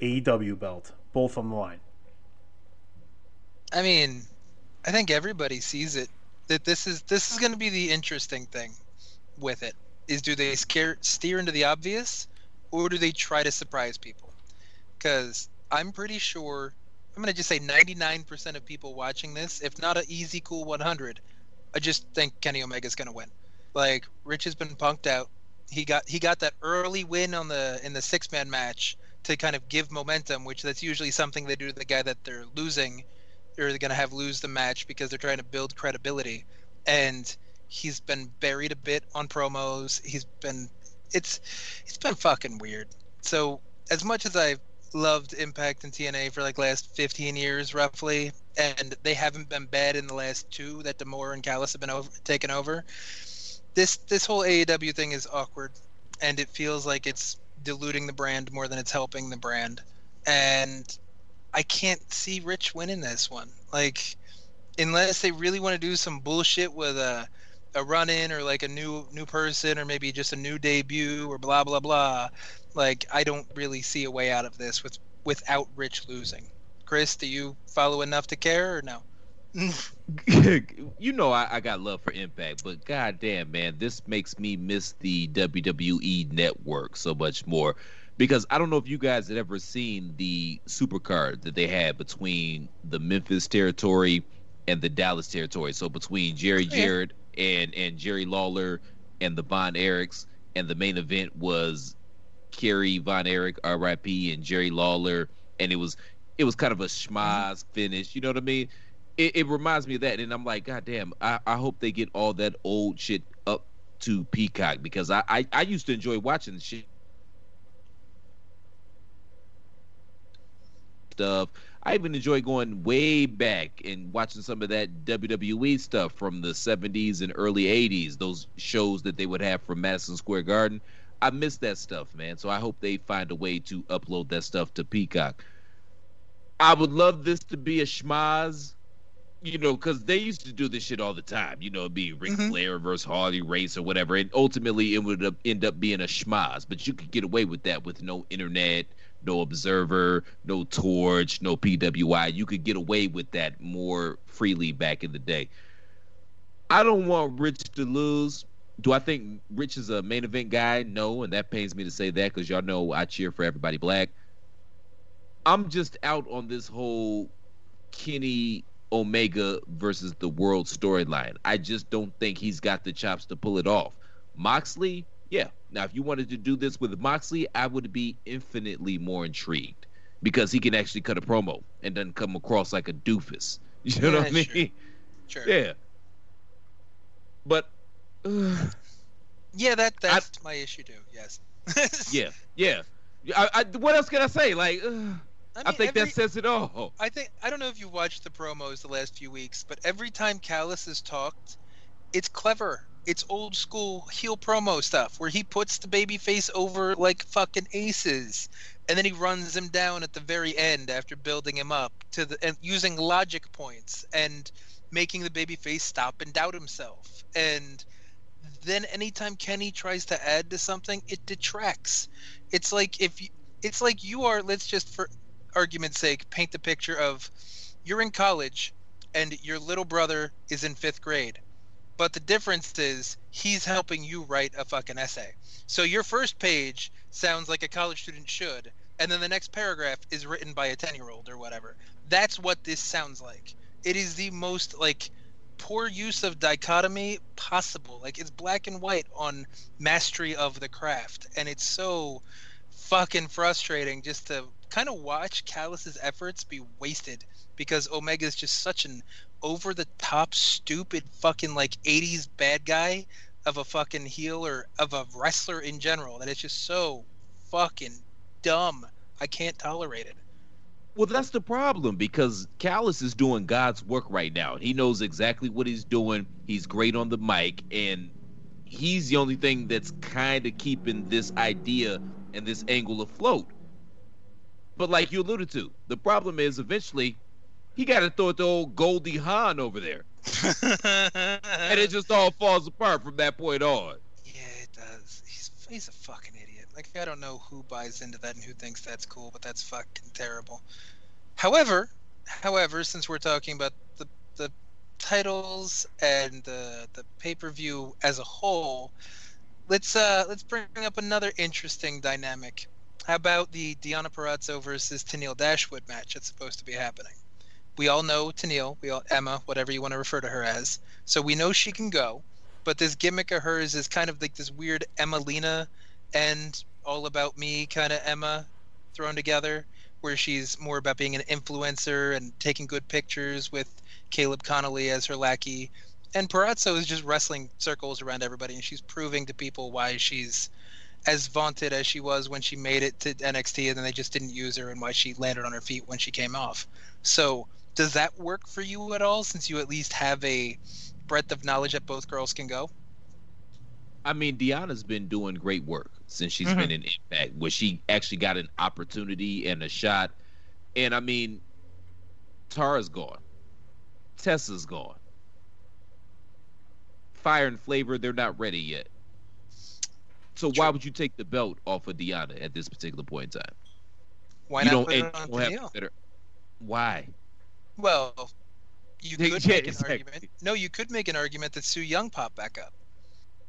AEW belt, both on the line. I mean, I think everybody sees it that this is this is going to be the interesting thing with it is do they scare steer into the obvious or do they try to surprise people? Because I'm pretty sure I'm gonna just say 99% of people watching this, if not an easy cool 100, I just think Kenny Omega's gonna win. Like Rich has been punked out. He got he got that early win on the in the six man match to kind of give momentum, which that's usually something they do to the guy that they're losing or they're gonna have lose the match because they're trying to build credibility. And he's been buried a bit on promos. He's been it's it's been fucking weird. So as much as I've loved Impact and TNA for like last 15 years roughly, and they haven't been bad in the last two that D'Amore and Callis have been over, taken over. This this whole AEW thing is awkward, and it feels like it's diluting the brand more than it's helping the brand. And I can't see Rich winning this one. Like, unless they really want to do some bullshit with a a run in or like a new new person or maybe just a new debut or blah blah blah. Like I don't really see a way out of this with without Rich losing. Chris, do you follow enough to care or no? you know I, I, got love for Impact, but goddamn man, this makes me miss the WWE network so much more. Because I don't know if you guys had ever seen the supercard that they had between the Memphis territory and the Dallas territory. So between Jerry oh, Jarrett and and Jerry Lawler and the Von Erichs, and the main event was Kerry Von Erich, R.I.P. and Jerry Lawler, and it was it was kind of a schmoz mm-hmm. finish. You know what I mean? It, it reminds me of that, and I'm like, God damn! I, I hope they get all that old shit up to Peacock because I I, I used to enjoy watching the shit stuff. I even enjoy going way back and watching some of that WWE stuff from the 70s and early 80s, those shows that they would have from Madison Square Garden. I miss that stuff, man. So I hope they find a way to upload that stuff to Peacock. I would love this to be a schmoz, you know, because they used to do this shit all the time. You know, it'd be Ric mm-hmm. Flair versus Harley Race or whatever, and ultimately it would end up being a schmaz. But you could get away with that with no internet, no Observer, no Torch, no PWI. You could get away with that more freely back in the day. I don't want Rich to lose. Do I think Rich is a main event guy? No, and that pains me to say that because y'all know I cheer for everybody black. I'm just out on this whole Kenny Omega versus the world storyline. I just don't think he's got the chops to pull it off. Moxley, yeah. Now, if you wanted to do this with Moxley, I would be infinitely more intrigued because he can actually cut a promo and doesn't come across like a doofus. You know yeah, what I mean? Sure. sure. Yeah. But. Yeah, that that's I, my issue too. Yes. yeah, yeah. I, I, what else can I say? Like, uh, I, mean, I, think every, that says it all. I think I don't know if you watched the promos the last few weeks, but every time Callis has talked, it's clever it's old school heel promo stuff where he puts the baby face over like fucking aces and then he runs him down at the very end after building him up to the and using logic points and making the baby face stop and doubt himself and then anytime Kenny tries to add to something it detracts it's like if you, it's like you are let's just for argument's sake paint the picture of you're in college and your little brother is in 5th grade but the difference is he's helping you write a fucking essay. So your first page sounds like a college student should, and then the next paragraph is written by a 10 year old or whatever. That's what this sounds like. It is the most like poor use of dichotomy possible. Like it's black and white on mastery of the craft, and it's so fucking frustrating just to kind of watch Callis's efforts be wasted because Omega is just such an over the top, stupid, fucking like '80s bad guy of a fucking heel or of a wrestler in general that it's just so fucking dumb. I can't tolerate it. Well, that's the problem because Callis is doing God's work right now. He knows exactly what he's doing. He's great on the mic, and he's the only thing that's kind of keeping this idea and this angle afloat. But like you alluded to, the problem is eventually he got to throw it to old Goldie Hawn over there. and it just all falls apart from that point on. Yeah, it does. He's he's a fucking. Like I don't know who buys into that and who thinks that's cool, but that's fucking terrible. However, however, since we're talking about the the titles and the the pay per view as a whole, let's uh let's bring up another interesting dynamic. How about the Deonna Purrazzo versus Tennille Dashwood match that's supposed to be happening? We all know Tennille, we all Emma, whatever you want to refer to her as. So we know she can go, but this gimmick of hers is kind of like this weird Emmalina and all about me kind of Emma thrown together, where she's more about being an influencer and taking good pictures with Kaleb Konley as her lackey. And Purrazzo is just wrestling circles around everybody, and she's proving to people why she's as vaunted as she was when she made it to NXT, and then they just didn't use her, and why she landed on her feet when she came off. So, does that work for you at all? Since you at least have a breadth of knowledge that both girls can go. I mean, Deonna's been doing great work since she's mm-hmm. been in Impact, where she actually got an opportunity and a shot. And I mean, Tara's gone, Tessa's gone, Fire and Flavor, they're not ready yet. So why would you take the belt off of Deonna at this particular point in time? Why you not put it on have better. Why? Well, you Yeah, could make an exactly. argument. No, you could make an argument that Su Yung popped back up,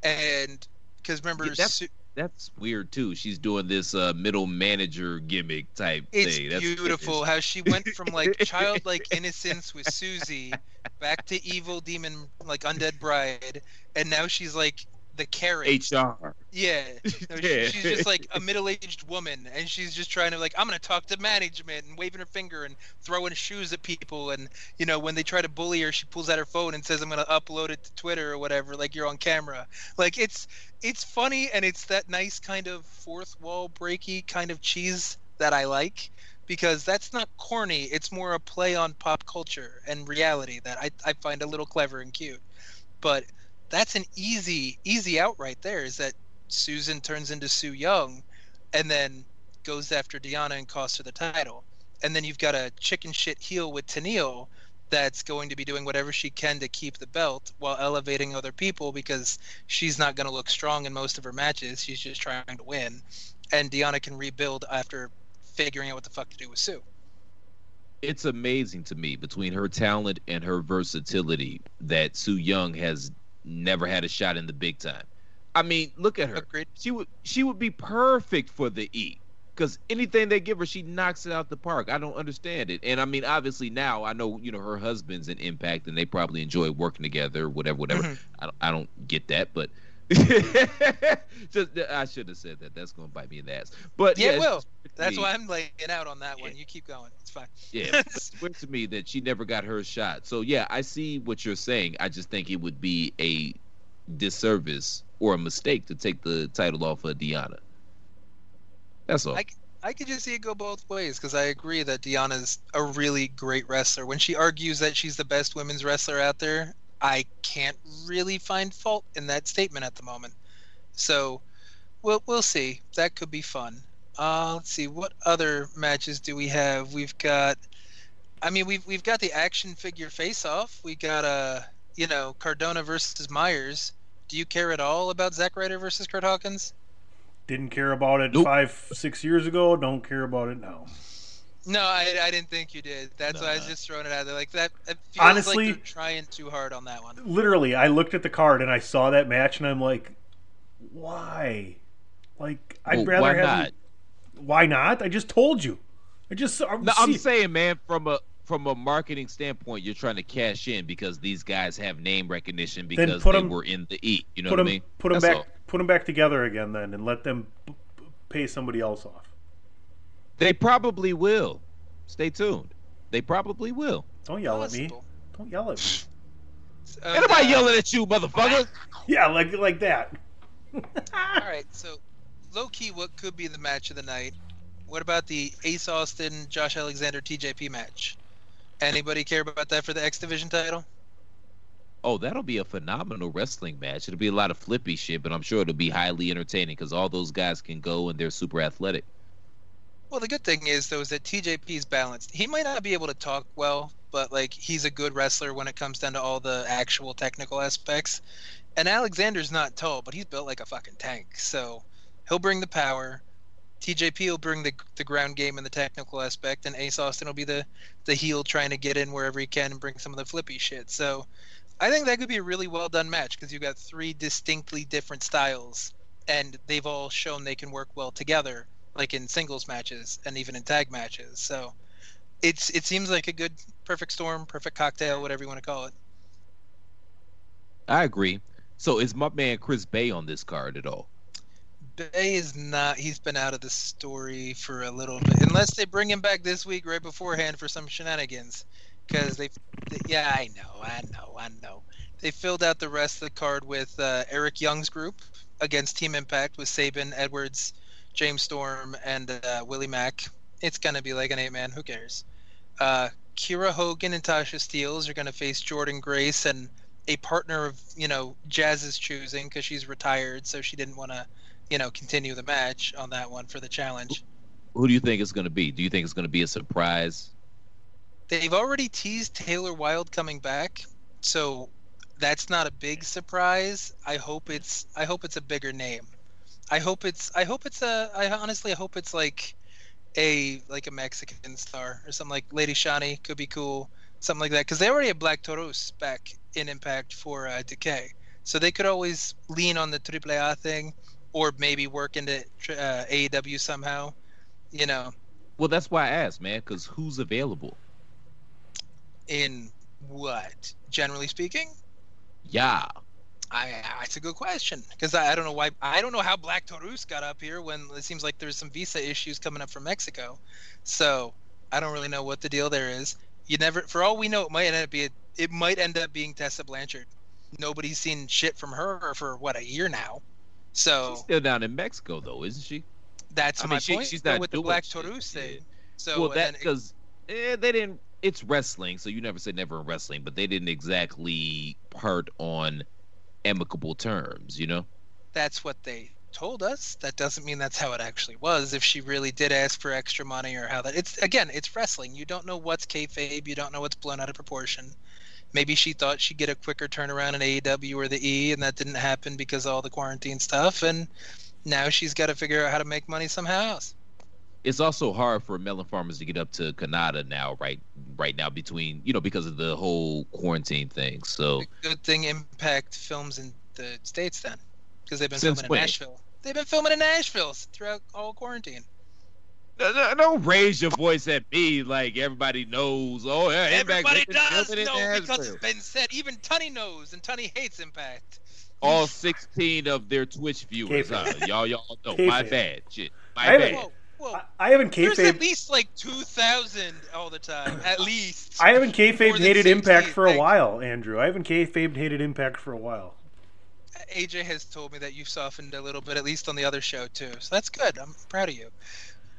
and because remember, Yeah, that's- That's weird too. She's doing this uh, middle manager gimmick type it's thing. That's beautiful how she went from like childlike innocence with Susie back to evil demon like undead bride, and now she's like the carrot. HR. Yeah, No, she- Yeah. she's just like a middle-aged woman, and she's just trying to like, I'm gonna talk to management and waving her finger and throwing shoes at people, and you know when they try to bully her, she pulls out her phone and says, I'm gonna upload it to Twitter or whatever, like you're on camera. Like it's it's funny and it's that nice kind of fourth wall breaky kind of cheese that I like because that's not corny. It's more a play on pop culture and reality that I, I find a little clever and cute. But that's an easy easy out right there is that Susan turns into Su Yung and then goes after Deonna and costs her the title. And then you've got a chicken shit heel with Tennille that's going to be doing whatever she can to keep the belt while elevating other people because she's not going to look strong in most of her matches. She's just trying to win. And Deonna can rebuild after figuring out what the fuck to do with Sue. it's amazing to me between her talent and her versatility that Su Yung has never had a shot in the big time. I mean, look at her. Agreed. She would she would be perfect for the E. Because anything they give her, she knocks it out the park. I don't understand it. And I mean, obviously now I know, you know, her husband's an impact and they probably enjoy working together, whatever, whatever. Mhm. I, don't, I don't get that, but just I should have said that. That's going to bite me in the ass. But Yeah, yeah, it will. just weird to That's me. why I'm laying out on that one. You keep going. It's fine. Yeah, it's weird to me that she never got her shot. So yeah, I see what you're saying. I just think it would be a disservice or a mistake to take the title off of Deonna. That's all. I, I could just see it go both ways because I agree that Deonna's a really great wrestler. When she argues that she's the best women's wrestler out there, I can't really find fault in that statement at the moment. So, we'll we'll see. That could be fun. Uh, let's see what other matches do we have. We've got, I mean, we've we've got the action figure face off. We got uh, you know, Cardona versus Myers. Do you care at all about Zack Ryder versus Kurt Hawkins? Didn't care about it Nope. five, six years ago. Don't care about it now. No, I, I didn't think you did. That's why I was just throwing it out there. Like that. It feels Honestly- like they're trying too hard on that one. Literally, I looked at the card and I saw that match, and I'm like, why? Like, I'd Well, rather why have. not? Why not? I just told you. I just. I'm, No, I'm saying, man, from a from a marketing standpoint, you're trying to cash in because these guys have name recognition because put they 'em- were in the E. You know what them, I mean? put them That's back, all. put them back together again, then, and let them p- p- pay somebody else off. They probably will. Stay tuned. They probably will. Don't yell at me. Don't yell at me. Ain't nobody uh, yelling at you, motherfucker. Yeah, like like that. All right, so low key, what could be the match of the night? What about the Ace Austin, Josh Alexander, TJP match? Anybody care about that for the X Division title? Oh, that'll be a phenomenal wrestling match. It'll be a lot of flippy shit, but I'm sure it'll be highly entertaining because all those guys can go and they're super athletic. Well, the good thing is though is that TJP is balanced. He might not be able to talk well, but like he's a good wrestler when it comes down to all the actual technical aspects. And Alexander's not tall, but he's built like a fucking tank. So he'll bring the power. TJP will bring the the ground game and the technical aspect, and Ace Austin will be the the heel trying to get in wherever he can and bring some of the flippy shit. So I think that could be a really well done match because you've got three distinctly different styles and they've all shown they can work well together, like in singles matches and even in tag matches. So it's it seems like a good perfect storm, perfect cocktail, whatever you want to call it. I agree. So is my man Chris Bey on this card at all? Bey is not. He's been out of the story for a little bit, unless they bring him back this week right beforehand for some shenanigans. Because they, they, yeah, I know, I know, I know. They filled out the rest of the card with uh, Eric Young's group against Team Impact with Sabin, Edwards, James Storm, and uh, Willie Mack. It's gonna be like an eight man. Who cares? Uh, Kiera Hogan and Tasha Steeles are gonna face Jordynne Grace and a partner of you know Jazz's choosing because she's retired, so she didn't want to you know continue the match on that one for the challenge. Who do you think it's going to be? Do you think it's going to be a surprise? They've already teased Taylor Wilde coming back, so that's not a big surprise. I hope it's I hope it's a bigger name. I hope it's I hope it's a I honestly I hope it's like a like a Mexican star or something like Lady Shani could be cool, something like that because they already have Black Taurus back in Impact for uh, Decay, so they could always lean on the AAA thing or maybe work into uh, AEW somehow. You know, Well, that's why I asked, man, because who's available? in what generally speaking. Yeah. I, that's a good question because I, I don't know why I don't know how Black Taurus got up here when it seems like there's some visa issues coming up from Mexico, so I don't really know what the deal there is. You never, for all we know, it might end up be it might end up being Tessa Blanchard. Nobody's seen shit from her for what a year now, so She's still down in Mexico, though, isn't she? that's I my mean, she- point. she's not with the Black Taurus yeah. thing. So well, that then because eh, they didn't. It's wrestling, so you never say never in wrestling, but they didn't exactly part on amicable terms, you know. that's what they told us. That doesn't mean that's how it actually was. If she really did ask for extra money or how that it's again, it's wrestling. You don't know what's kayfabe. You don't know what's blown out of proportion. Maybe she thought she'd get a quicker turnaround in AEW or the E, and that didn't happen because all the quarantine stuff. And now she's got to figure out how to make money somehow else. It's also hard for melon farmers to get up to Canada now, right? Right now, between you know because of the whole quarantine thing. So Good thing Impact films in the states then, because they've been Since filming in? Nashville. They've been filming in Nashville throughout all quarantine. No, no, don't raise your voice at me like everybody knows. Oh, yeah, Impact Everybody does filming know because Nashville. it's been said. Even Tunney knows, and Tunney hates Impact. all 16 of their Twitch viewers. Kayfabe. Huh? Y'all, y'all know. My Kayfabe. bad. Shit. My haven't- bad. Whoa, whoa. I, I haven't kayfabe. There's at least like 2,000 all the time, at least. I haven't kayfabe hated 16, Impact for a while, Andrew. I haven't kayfabe hated Impact for a while. AJ has told me that you've softened a little bit, at least on the other show too. So that's good. I'm proud of you.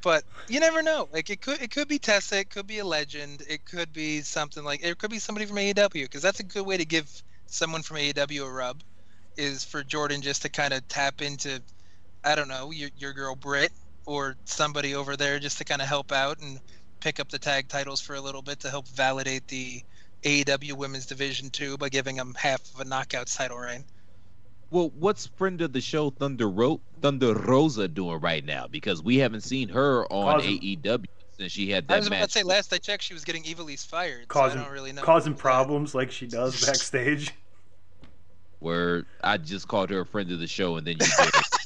But you never know. Like it could, it could be Tessa. It could be a legend. It could be something like it could be somebody from AEW because that's a good way to give someone from AEW a rub. Is for Jordynne just to kind of tap into, I don't know, your your girl Britt or somebody over there just to kind of help out and pick up the tag titles for a little bit to help validate the AEW Women's Division too by giving them half of a knockouts title reign. Well, what's friend of the show Thunder Ro- Thunder Rosa doing right now? Because we haven't seen her on Causing- AEW since she had that match. I was about to say last I checked, she was getting Ivelisse fired. Causing so I don't really know. causing problems like she does backstage. Where I just called her a friend of the show, and then you did.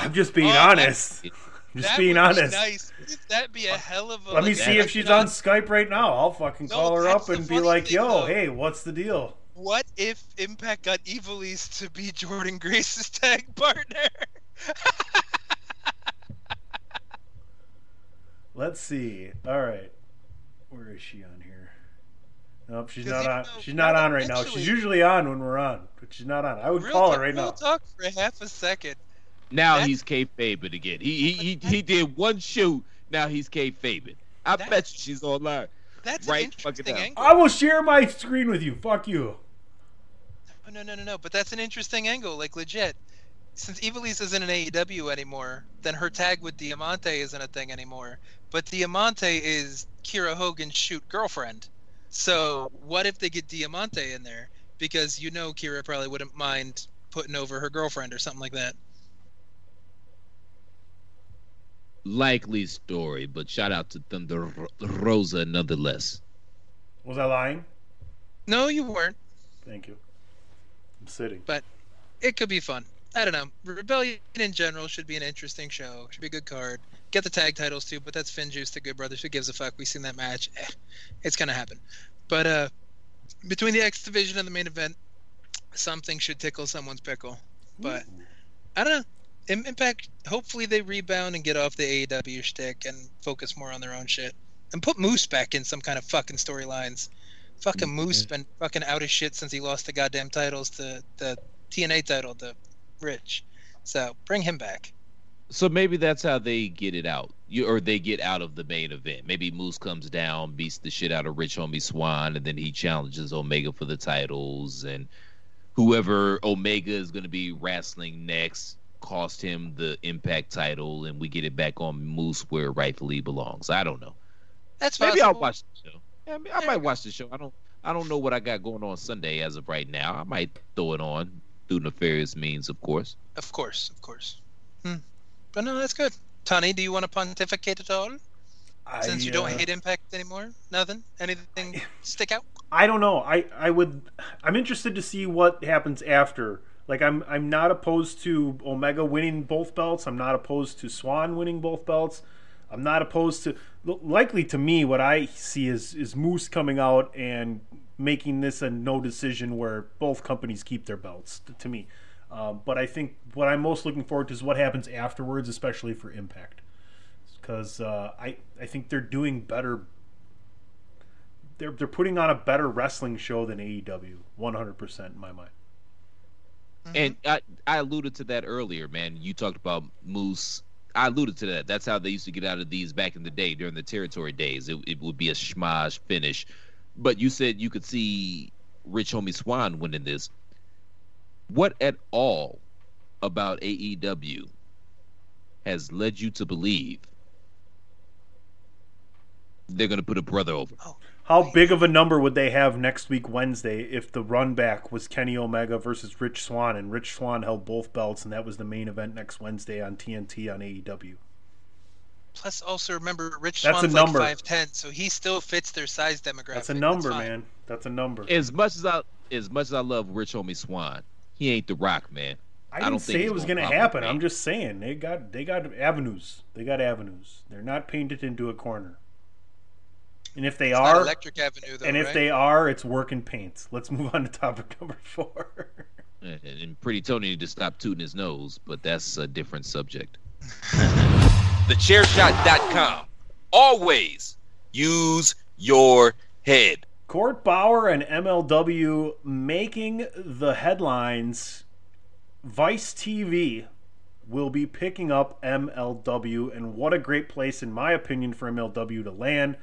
I'm just being Oh, that- honest. Just That being would be honest. nice. That'd be a hell of a. Let me see if she's on Skype right now. I'll fucking No, call her up and be like, thing, "Yo, though. hey, what's the deal?" What if Impact got Ivelisse to be Jordynne Grace's tag partner? Let's see. All right, where is she on here? Nope, she's not on. She's not on right now. She's usually on when we're on, but she's not on. I would Real call talk, her right now. talk for half a second. Now That- he's kayfabing again. He he he, he did one shoot. Now he's kayfabing. I That- bet you she's online. That's Right an interesting angle. I will share my screen with you. Fuck you. No, no, no, no. But that's an interesting angle. Like legit. Since Ivelisse isn't an AEW anymore, then her tag with Diamante isn't a thing anymore. But Diamante is Kiera Hogan's shoot girlfriend. So what if they get Diamante in there? Because you know Kiera probably wouldn't mind putting over her girlfriend or something like that. Likely story, but shout out to Thunder Rosa nonetheless. Was I lying? No, you weren't. Thank you. I'm sitting. But it could be fun. I don't know. Rebellion in general should be an interesting show. Should be a good card. Get the tag titles too, but that's Finjuice to Good Brothers. Who gives a fuck? We've seen that match. Eh, it's gonna happen. But uh, between the X division and the main event, something should tickle someone's pickle. But I don't know. Im- Impact. Hopefully they rebound and get off the AEW shtick and focus more on their own shit. And put Moose back in some kind of fucking storylines. Fucking Moose been fucking out of shit since he lost the goddamn titles to the TNA title to Rich. So bring him back. So maybe that's how they get it out. You or they get out of the main event. Maybe Moose comes down, beats the shit out of Rich Homie Swann, and then he challenges Omega for the titles, and whoever Omega is going to be wrestling next cost him the Impact title, and we get it back on Moose where it rightfully belongs. I don't know. That's Maybe I'll watch the show. Yeah, I, mean, I might watch the show. I don't. I don't know what I got going on Sunday as of right now. I might throw it on through nefarious means, of course. Of course, of course. Hmm. But no, that's good. Tony, do you want to pontificate at all? Since you don't uh, hate Impact anymore? Nothing? Anything stick out? I don't know. I I would. I'm interested to see what happens after. Like I'm I'm not opposed to Omega winning both belts. I'm not opposed to Swann winning both belts. I'm not opposed to. Likely to me, what I see is is Moose coming out and making this a no decision where both companies keep their belts. To me, um, but I think what I'm most looking forward to is what happens afterwards, especially for Impact, because uh, I I think they're doing better they're they're putting on a better wrestling show than AEW, 100% in my mind. Mm-hmm. And I, I alluded to that earlier, man. You talked about Moose. I alluded to that. That's how they used to get out of these back in the day during the territory days. It, it would be a schmoz finish. But you said you could see Rich Homie Swann winning this. What at all about AEW has led you to believe they're going to put a brother over? Oh, How big of a number would they have next week Wednesday if the run back was Kenny Omega versus Rich Swann and Rich Swann held both belts and that was the main event next Wednesday on TNT on AEW? Plus, also remember, Rich That's a Swann's number. like 5'10", so he still fits their size demographic. That's a number, fine. man. That's a number. As much as I, as much as I love Rich Homie Swann, he ain't the Rock, man. I I didn't don't think say he's it was gonna going to pop up, happen. man. I'm just saying they got they got avenues. They got avenues. They're not painted into a corner. And if they It's are, Electric Avenue, though, and if right? they are, it's working paints. Let's move on to topic number four. And, and Pretty Tony need to stop tooting his nose, but that's a different subject. TheChairShot.com. Always use your head. Court Bauer and MLW making the headlines. Vice TV will be picking up MLW, and what a great place, in my opinion, for MLW to land.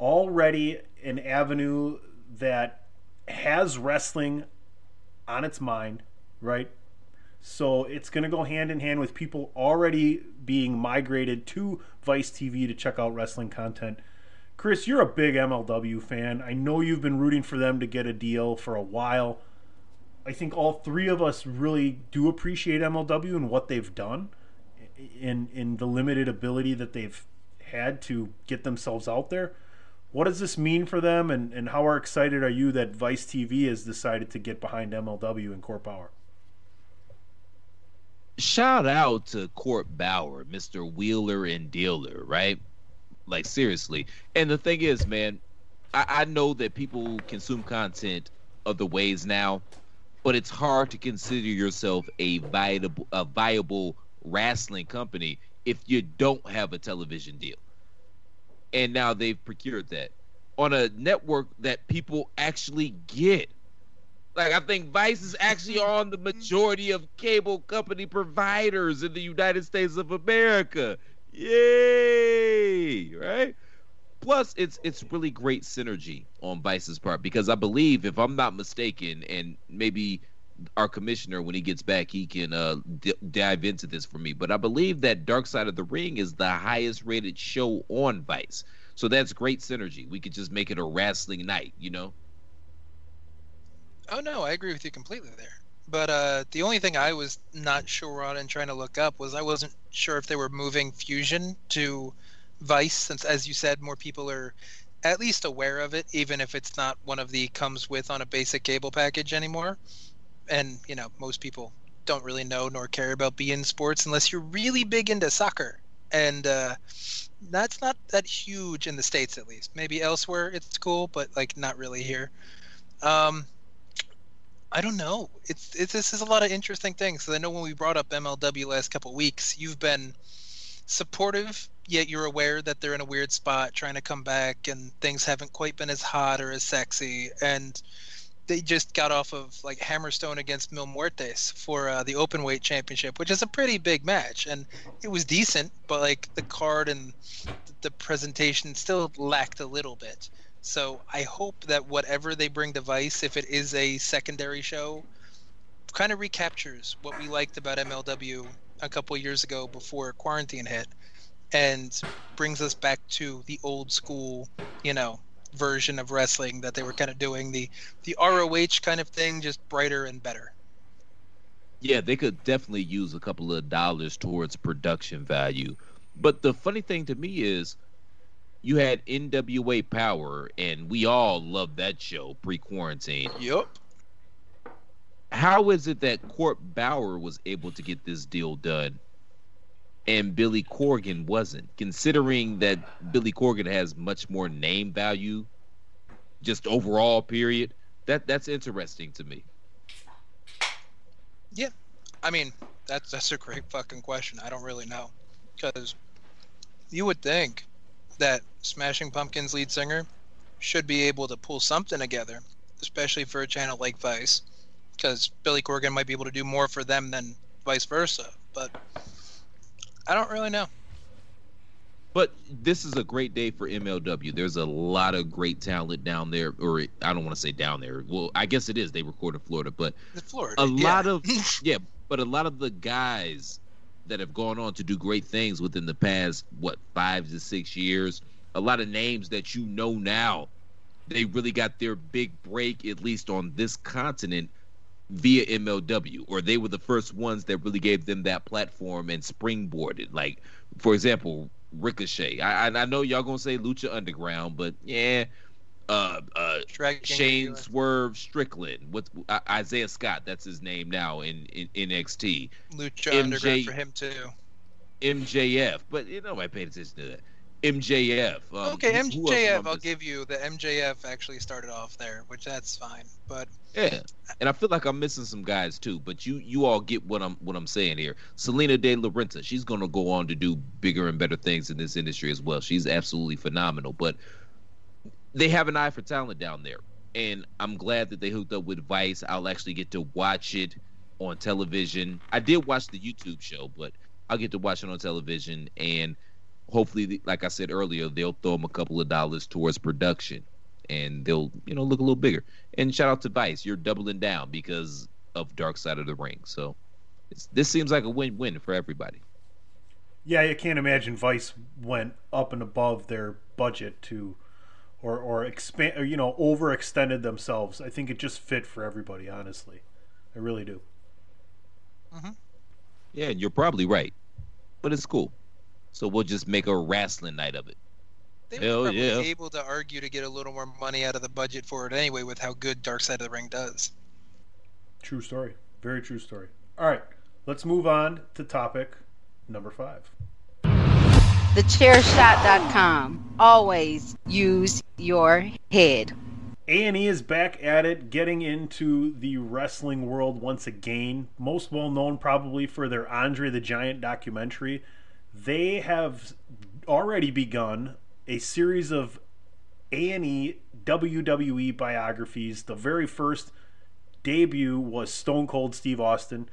Already an avenue that has wrestling on its mind, right? So it's going to go hand in hand with people already being migrated to Vice TV to check out wrestling content. Chris, you're a big MLW fan. I know you've been rooting for them to get a deal for a while. I think all three of us really do appreciate MLW and what they've done in in the limited ability that they've had to get themselves out there. What does this mean for them and, and how excited are you that Vice TV has decided to get behind MLW and Court Bauer? shout out to Court Bauer, Mr. Wheeler and Dealer, right? Like seriously. And the thing is, man, I, I know that people consume content other ways now, but it's hard to consider yourself a viable a viable wrestling company if you don't have a television deal. And now they've procured that on a network that people actually get. Like I think Vice is actually mm-hmm. on the majority of cable company providers in the United States of America. Yay! Right? Plus, it's it's really great synergy on Vice's part because I believe, if I'm not mistaken, and maybe our commissioner, when he gets back, he can uh, d- dive into this for me. But I believe that Dark Side of the Ring is the highest rated show on Vice, so that's great synergy. We could just make it a wrestling night, you know. Oh no, I agree with you completely there. But uh, the only thing I was not sure on and trying to look up was I wasn't sure if they were moving Fusion to Vice, since as you said, more people are at least aware of it, even if it's not one of the comes with on a basic cable package anymore. And you know, most people don't really know nor care about beIN Sports unless you're really big into soccer, and uh, that's not that huge in the states at least. Maybe elsewhere it's cool, but like not really here. Um, I don't know. It's, it's this is a lot of interesting things. So I know when we brought up MLW last couple weeks, you've been supportive, yet you're aware that they're in a weird spot, trying to come back, and things haven't quite been as hot or as sexy. And they just got off of like Hammerstone against Mil Muertes for uh, the open weight championship, which is a pretty big match, and it was decent, but like the card and the presentation still lacked a little bit. So I hope that whatever they bring to Vice, if it is a secondary show, kind of recaptures what we liked about MLW a couple years ago before quarantine hit, and brings us back to the old school, you know, version of wrestling that they were kind of doing the the ROH kind of thing, just brighter and better. Yeah, they could definitely use a couple of dollars towards production value. But the funny thing to me is you had NWA Power and we all loved that show pre-quarantine. Yep. How is it that Court Bauer was able to get this deal done and Billy Corgan wasn't, considering that Billy Corgan has much more name value, just overall. Period. That that's interesting to me. Yeah, I mean that's that's a great fucking question. I don't really know because you would think that Smashing Pumpkins lead singer should be able to pull something together, especially for a channel like Vice, because Billy Corgan might be able to do more for them than vice versa. But I don't really know. But this is a great day for MLW. There's a lot of great talent down there, or I don't want to say down there. Well, I guess it is. They record in Florida, but Florida, a yeah. lot of yeah, but a lot of the guys that have gone on to do great things within the past what five to six years. A lot of names that you know now, they really got their big break at least on this continent via MLW, or they were the first ones that really gave them that platform and springboarded. Like, for example, Ricochet. I I, I know y'all gonna say Lucha Underground, but yeah, uh, uh, Shane. Swerve Strickland. What uh, Isaiah Scott? That's his name now in, in NXT. Lucha MJ Underground for him too. MJF, but you know I paid attention to that. MJF. Um, okay, who- who else am I MJF, I'll give you the MJF actually started off there, which that's fine. But Yeah, and I feel like I'm missing some guys too. But you you all get what I'm what I'm saying here. Salina De La Renta, she's gonna go on to do bigger and better things in this industry as well. She's absolutely phenomenal. But they have an eye for talent down there, and I'm glad that they hooked up with Vice. I'll actually get to watch it on television. I did watch the YouTube show, but I'll get to watch it on television, and hopefully, like I said earlier, they'll throw them a couple of dollars towards production, and they'll you know look a little bigger. And shout out to Vice, you're doubling down because of Dark Side of the Ring. So it's, this seems like a win-win for everybody. Yeah, you can't imagine Vice went up and above their budget to, or or expand, or, you know, overextended themselves. I think it just fit for everybody. Honestly, I really do. Mm-hmm. Yeah, and you're probably right, but it's cool. So we'll just make a wrestling night of it. they Hell were probably yeah. able to argue to get a little more money out of the budget for it anyway, with how good Dark Side of the Ring does. True story. Very true story. All right, let's move on to topic number five. TheChairShot.com. Always use your head. A&E is back at it, getting into the wrestling world once again. Most well known probably for their Andre the Giant documentary. They have already begun a series of A&E WWE biographies. The very first debut was Stone Cold Steve Austin.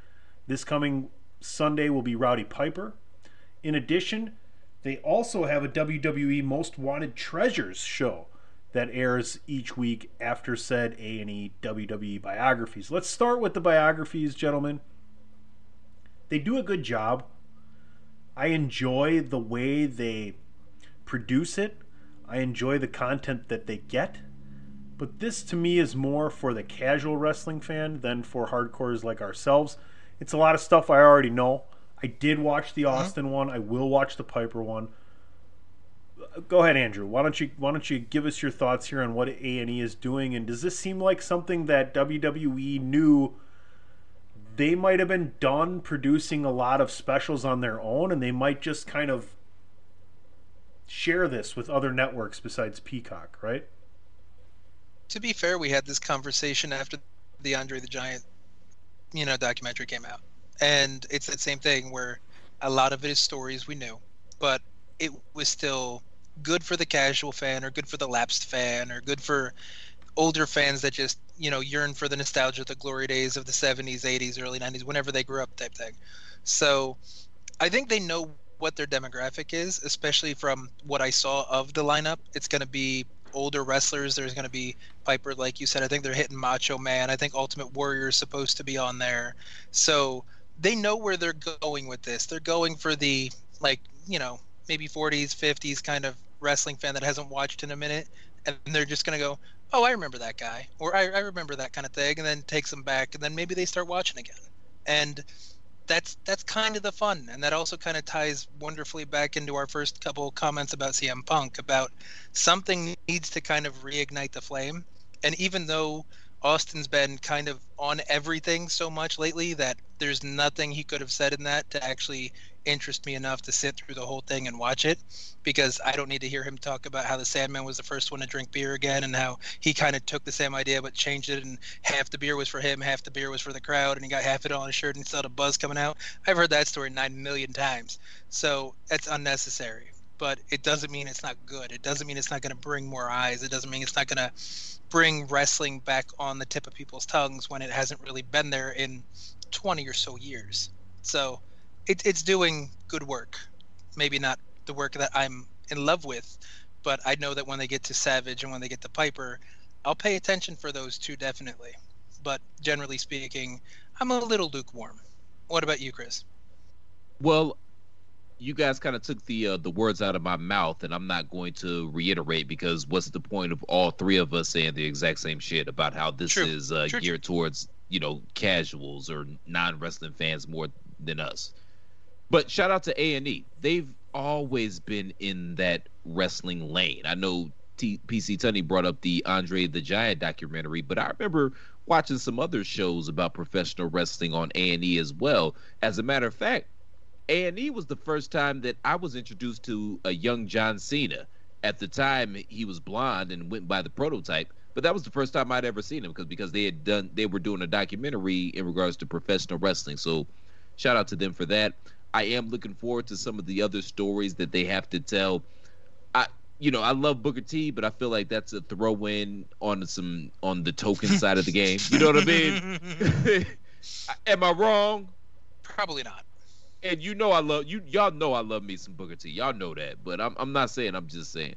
This coming Sunday will be Rowdy Piper. In addition, they also have a WWE Most Wanted Treasures show that airs each week after said A&E WWE biographies. Let's start with the biographies, gentlemen. They do a good job. I enjoy the way they produce it. I enjoy the content that they get. But this to me is more for the casual wrestling fan than for hardcores like ourselves. It's a lot of stuff I already know. I did watch the uh-huh. Austin one. I will watch the Piper one. Go ahead, Andrew. Why don't you Why don't you give us your thoughts here on what A and E is doing? And does this seem like something that WWE knew they might have been done producing a lot of specials on their own, and they might just kind of share this with other networks besides Peacock, right? To be fair, we had this conversation after the Andre the Giant, you know, documentary came out, and it's that same thing where a lot of it is stories we knew, but it was still good for the casual fan or good for the lapsed fan or good for older fans that just you know yearn for the nostalgia the glory days of the 70s 80s early 90s whenever they grew up type thing. So i think they know what their demographic is especially from what i saw of the lineup. It's going to be older wrestlers. There's going to be piper like you said i think they're hitting macho man. I think ultimate warrior is supposed to be on there. So they know where they're going with this. They're going for the like you know maybe 40s 50s kind of wrestling fan that hasn't watched in a minute and they're just going to go oh, I remember that guy, or I, I remember that kind of thing, and then takes them back, and then maybe they start watching again, and that's that's kind of the fun, and that also kind of ties wonderfully back into our first couple comments about CM Punk about something needs to kind of reignite the flame, and even though Austin's been kind of on everything so much lately that there's nothing he could have said in that to actually interest me enough to sit through the whole thing and watch it because I don't need to hear him talk about how the Sandman was the first one to drink beer again and how he kind of took the same idea but changed it and half the beer was for him, half the beer was for the crowd, and he got half it on his shirt and saw the buzz coming out. I've heard that story nine million times, so that's unnecessary. But it doesn't mean it's not good. It doesn't mean it's not going to bring more eyes. It doesn't mean it's not going to bring wrestling back on the tip of people's tongues when it hasn't really been there in 20 or so years. So it, it's doing good work. Maybe not the work that I'm in love with, but I know that when they get to Savage and when they get to Piper, I'll pay attention for those two definitely. But generally speaking, I'm a little lukewarm. What about you, Chris? Well, you guys kind of took the uh, the words out of my mouth, and I'm not going to reiterate because what's the point of all three of us saying the exact same shit about how this True. is uh, True, geared towards you know casuals or non wrestling fans more than us. But shout out to A and E. They've always been in that wrestling lane. I know T- PC Tunney brought up the Andre the Giant documentary, but I remember watching some other shows about professional wrestling on A and E as well. As a matter of fact, A and E was the first time that I was introduced to a young John Cena. At the time, he was blonde and went by the prototype. But that was the first time I'd ever seen him because because they had done they were doing a documentary in regards to professional wrestling. So shout out to them for that. I am looking forward to some of the other stories that they have to tell. I you know, I love Booker T, but I feel like that's a throw in on some on the token side of the game. You know what I mean? Am I wrong? Probably not. And you know I love you y'all know I love me some Booker T. Y'all know that. But I'm I'm not saying I'm just saying.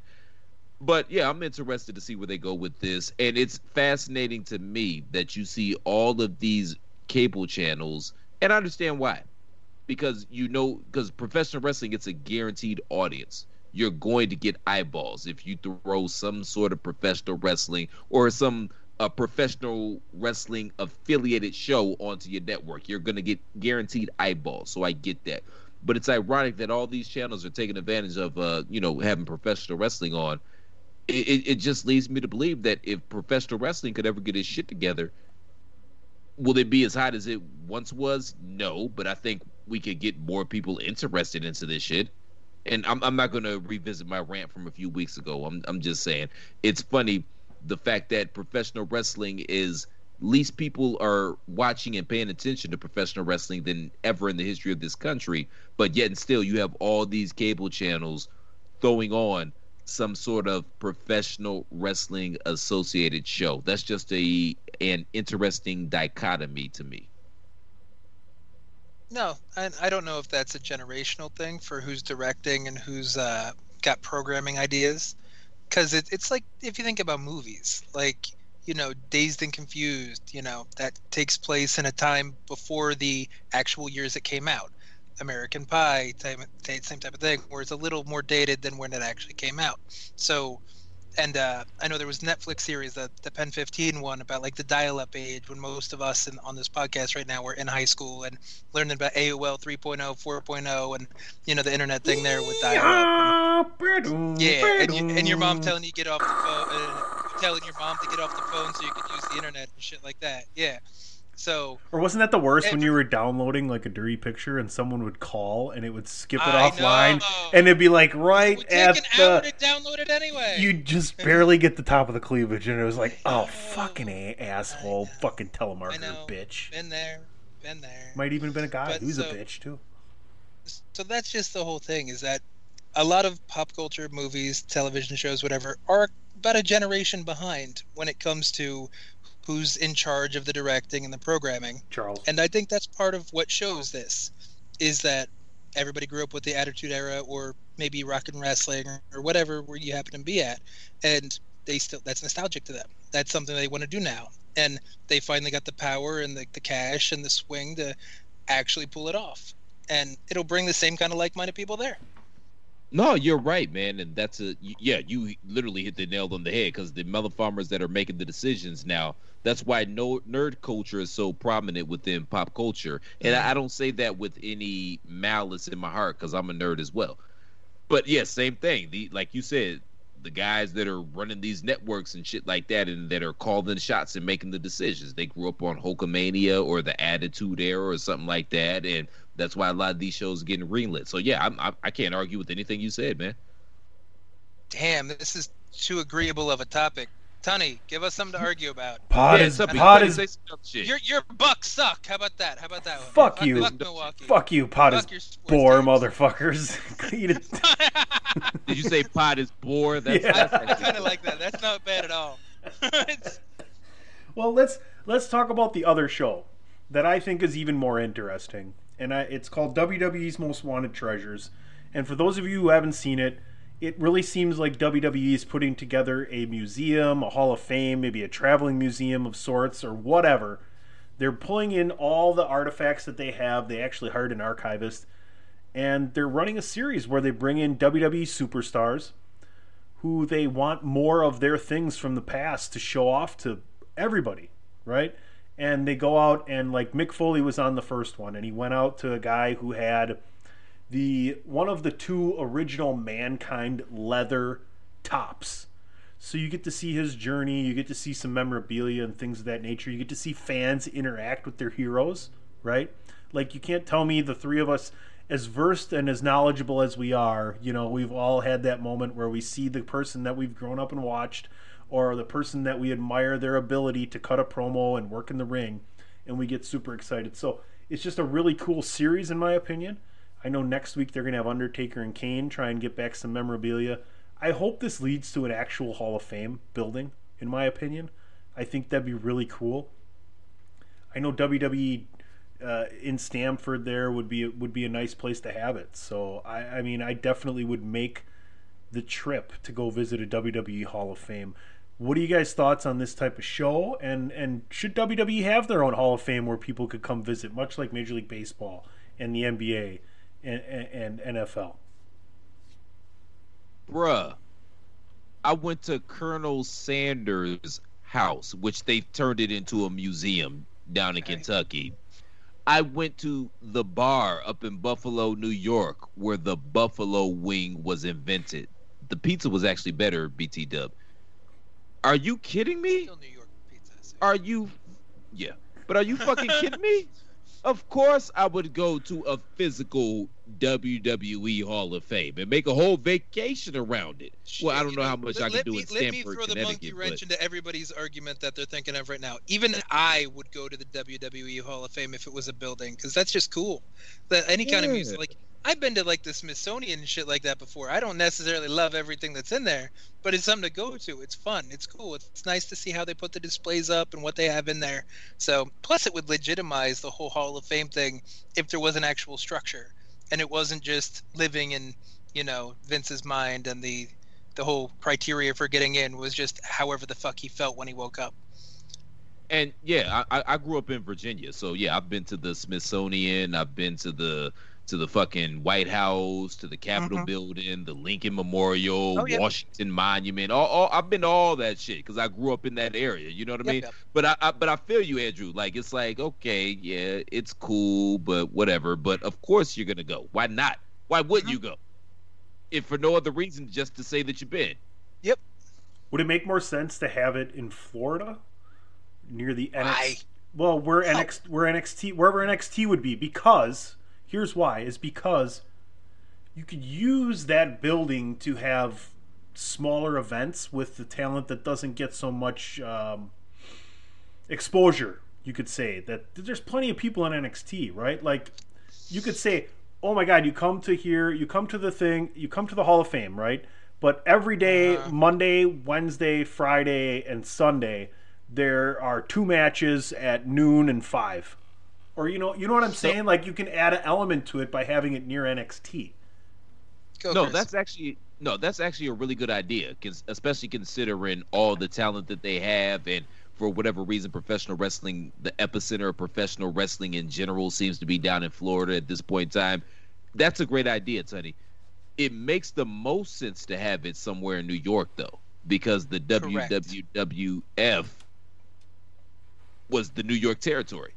But yeah, I'm interested to see where they go with this. And it's fascinating to me that you see all of these cable channels and I understand why because you know because professional wrestling it's a guaranteed audience. You're going to get eyeballs if you throw some sort of professional wrestling or some a professional wrestling affiliated show onto your network. You're going to get guaranteed eyeballs so i get that. But it's ironic that all these channels are taking advantage of uh you know having professional wrestling on. It, it, it just leads me to believe that if professional wrestling could ever get its shit together will it be as hot as it once was? No but i think we could get more people interested into this shit. And I'm I'm not gonna revisit my rant from a few weeks ago. I'm I'm just saying it's funny the fact that professional wrestling is least people are watching and paying attention to professional wrestling than ever in the history of this country. But yet and still you have all these cable channels throwing on some sort of professional wrestling associated show. That's just a an interesting dichotomy to me. No, I, I don't know if that's a generational thing for who's directing and who's uh, got programming ideas. Because it, it's like, if you think about movies, like, you know, Dazed and Confused, you know, that takes place in a time before the actual years it came out. American Pie, same, same type of thing, where it's a little more dated than when it actually came out. So and uh, I know there was Netflix series the the PEN15 one about like the dial-up age when most of us in, on this podcast right now were in high school and learning about AOL 3.0, 4.0, and you know the internet thing there with dial-up. Yeah, and, you, and your mom telling you get off the phone, uh, telling your mom to get off the phone so you could use the internet and shit like that. Yeah, So Or wasn't that the worst when you were downloading like a dirty picture and someone would call and it would skip it I offline know. and it'd be like it right take at an hour the to download it anyway. you just barely get the top of the cleavage and it was like, oh fucking a- asshole, fucking telemarketer bitch. Been there, been there. Might even have been a guy But who's a bitch too. so that's just the whole thing is that a lot of pop culture movies television shows whatever are about a generation behind when it comes to who's in charge of the directing and the programming. Charles. and i think that's part of what shows this is that everybody grew up with the attitude era or maybe rock and wrestling or, or whatever where you happen to be at and they still that's nostalgic to them. That's something they want to do now. And they finally got the power and the, the cash and the swing to actually pull it off. And it'll bring the same kind of like-minded people there No, you're right, man, and that's a yeah. You literally hit the nail on the head because the melon farmers that are making the decisions now. That's why no nerd culture is so prominent within pop culture, and I, I don't say that with any malice in my heart because I'm a nerd as well. But yeah, same thing. The like you said, the guys that are running these networks and shit like that, and that are calling shots and making the decisions. They grew up on Hulkamania or the Attitude Era or something like that, and that's why a lot of these shows are getting greenlit. So yeah, I'm, I, I can't argue with anything you said, man. damn this is too agreeable of a topic Tony, give us something to argue about. Pod Yeah, is something- pod say is some. Your your Bucks suck. How about that? How about that one? Fuck you. Fuck Milwaukee. fuck you. Pod Fuck is your bore, teams. motherfuckers. Did you say pot is bore? That's, Yeah. that's I actually kind of like that. That's not bad at all. Well, let's let's talk about the other show that I think is even more interesting, and I, it's called WWE's Most Wanted Treasures. And for those of you who haven't seen it, it really seems like WWE is putting together a museum, a Hall of Fame, maybe a traveling museum of sorts, or whatever. They're pulling in all the artifacts that they have. They actually hired an archivist, and they're running a series where they bring in WWE superstars who they want more of their things from the past to show off to everybody, right? And they go out and like Mick Foley was on the first one, and he went out to a guy who had the one of the two original mankind leather tops. So you get to see his journey, you get to see some memorabilia and things of that nature. You get to see fans interact with their heroes, right? Like you can't tell me the three of us as versed and as knowledgeable as we are, you know, we've all had that moment where we see the person that we've grown up and watched or the person that we admire their ability to cut a promo and work in the ring and we get super excited. So, it's just a really cool series in my opinion. I know next week they're going to have Undertaker and Kane try and get back some memorabilia. I hope this leads to an actual Hall of Fame building, in my opinion. I think that'd be really cool. I know WWE uh, in Stamford there would be would be a nice place to have it. So I, I mean, I definitely would make the trip to go visit a WWE Hall of Fame. What are you guys' thoughts on this type of show? And and should WWE have their own Hall of Fame where people could come visit, much like Major League Baseball and the NBA and, and, and NFL? bruh. I went to Colonel Sanders' house, which they've turned it into a museum down in Okay. Kentucky. I went to the bar up in Buffalo, New York, where the buffalo wing was invented. The pizza was actually better, BT Dub. Are you kidding me? Still New York pizza. so- Are you? Yeah, but are you fucking kidding me? Of course, I would go to a physical WWE Hall of Fame and make a whole vacation around it. Well, I don't You know how much I let, can let do me, in Let me throw the monkey wrench But into everybody's argument that they're thinking of right now. Even I would go to the WWE Hall of Fame if it was a building, because that's just cool. That any kind of music, like I've been to like the Smithsonian and shit like that before. I don't necessarily love everything that's in there, but it's something to go to. It's fun. It's cool. It's nice to see how they put the displays up and what they have in there. So, plus, it would legitimize the whole Hall of Fame thing if there was an actual structure and it wasn't just living in you know Vince's mind and the the whole criteria for getting in was just however the fuck he felt when he woke up. and yeah, I, I- grew up in Virginia, so yeah, I've been to the Smithsonian, I've been to the to the fucking White House, to the Capitol Mhm. building, the Lincoln Memorial, Oh, yeah. Washington Monument. All, all I've been to all that shit because I grew up in that area. You know what I mean? yep. But I, I but I feel you, Andrew. Like it's like okay, yeah, it's cool, but whatever. But of course you're gonna go. Why not? Why wouldn't Mhm. you go? If for no other reason, just to say that you've been. Yep. Would it make more sense to have it in Florida near the Why? NXT? Well, where NXT, where NXT, wherever NXT would be, because here's why: is because you could use that building to have smaller events with the talent that doesn't get so much um, exposure. You could say that there's plenty of people in NXT, right? Like you could say, "Oh my God, you come to here, you come to the thing, you come to the Hall of Fame, right?" But every day, Uh-huh. Monday, Wednesday, Friday, and Sunday, there are two matches at noon and five. Or you know, you know what I'm saying? Like you can add an element to it by having it near NXT. Go, no, Chris. that's actually no, that's actually a really good idea, 'cause- especially considering all the talent that they have, and for whatever reason, professional wrestling, the epicenter of professional wrestling in general, seems to be down in Florida at this point in time. That's a great idea, Tony. It makes the most sense to have it somewhere in New York, though, because the Correct. WWF was the New York territory.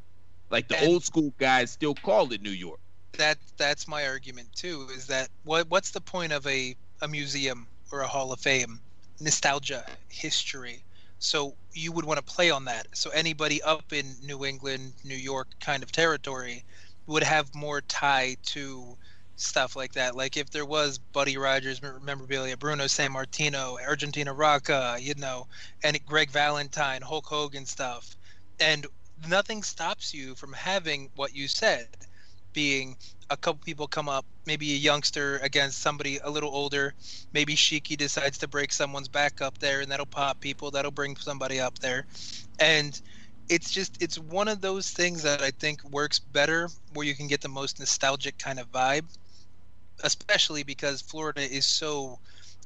Like the And- old school guys still call it New York. that that's my argument too is that what what's the point of a a museum or a hall of fame? Nostalgia history. So you would want to play on that. So anybody up in new england new york kind of territory would have more tie to stuff like that. Like if there was buddy rogers mem- memorabilia bruno Sammartino argentina rocca you know and greg valentine hulk hogan stuff and nothing stops you from having what you said being a couple people come up, maybe a youngster against somebody a little older. Maybe Shiki decides to break someone's back up there, and that'll pop people. That'll bring somebody up there, and it's just it's one of those things that I think works better where you can get the most nostalgic kind of vibe, especially because Florida is so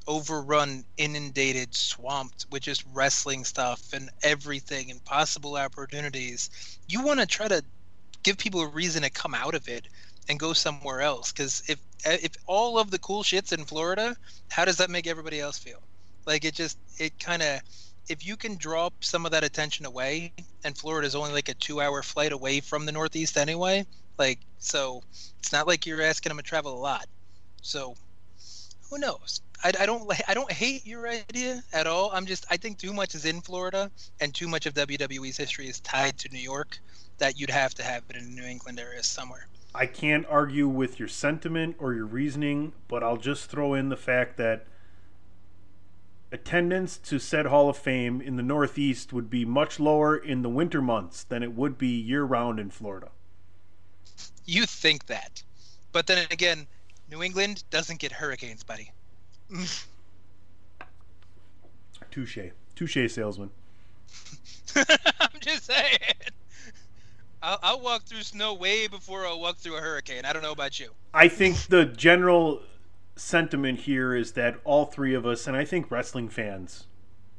overrun, inundated, swamped with just wrestling stuff and everything and possible opportunities. You want to try to give people a reason to come out of it and go somewhere else because if if all of the cool shits in Florida, how does that make everybody else feel? Like it just it kind of if you can draw some of that attention away, and Florida is only like a two-hour flight away from the Northeast anyway. Like so, it's not like you're asking them to travel a lot. So who knows? I, I don't I don't hate your idea at all. I'm just I think too much is in Florida, and too much of WWE's history is tied to New York. That you'd have to have it in the New England area somewhere. I can't argue with your sentiment or your reasoning, but I'll just throw in the fact that attendance to said Hall of Fame in the Northeast would be much lower in the winter months than it would be year round in Florida. You think that, but then again, New England doesn't get hurricanes, buddy. Touche. Touche, salesman. I'm just saying. I'll, I'll walk through snow way before I'll walk through a hurricane. I don't know about you. I think the general sentiment here is that all three of us, and I think wrestling fans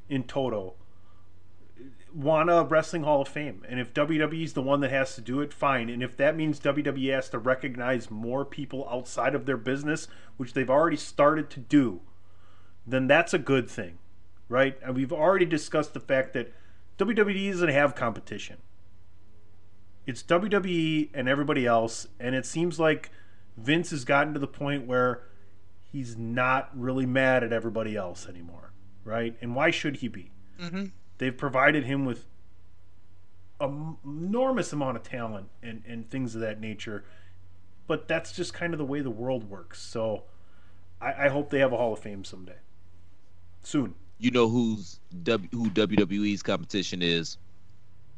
in total, want a wrestling hall of fame. And if WWE's the one that has to do it, fine. And if that means WWE has to recognize more people outside of their business, which they've already started to do, then that's a good thing, right? And we've already discussed the fact that WWE doesn't have competition. It's WWE and everybody else, and it seems like Vince has gotten to the point where he's not really mad at everybody else anymore, right? And why should he be? Mm-hmm. They've provided him with an enormous amount of talent and, and things of that nature, but that's just kind of the way the world works. So I, I hope they have a Hall of Fame someday. Soon. You know who's w, who WWE's competition is?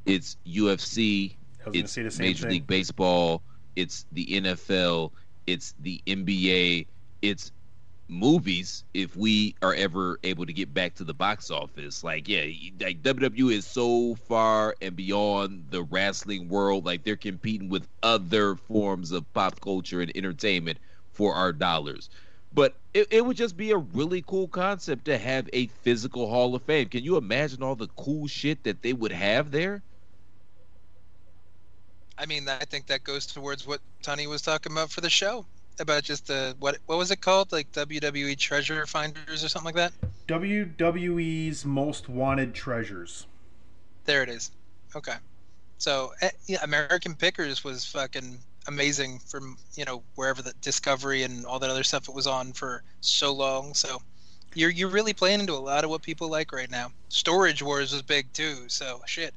It's UFC. I was going to It's say the same Major thing. League Baseball. It's the NFL. It's the NBA. It's movies. If we are ever able to get back to the box office, like yeah, like WWE is so far and beyond the wrestling world. Like they're competing with other forms of pop culture and entertainment for our dollars. But it, it would just be a really cool concept to have a physical Hall of Fame. Can you imagine all the cool shit that they would have there? I mean, I think that goes towards what Tony was talking about for the show about just the what what was it called, like WWE Treasure Finders or something like that. WWE's Most Wanted Treasures. There it is. Okay. So eh, yeah, American Pickers was fucking amazing from you know wherever the Discovery and all that other stuff it was on for so long. So you're you're really playing into a lot of what people like right now. Storage Wars was big too. So shit.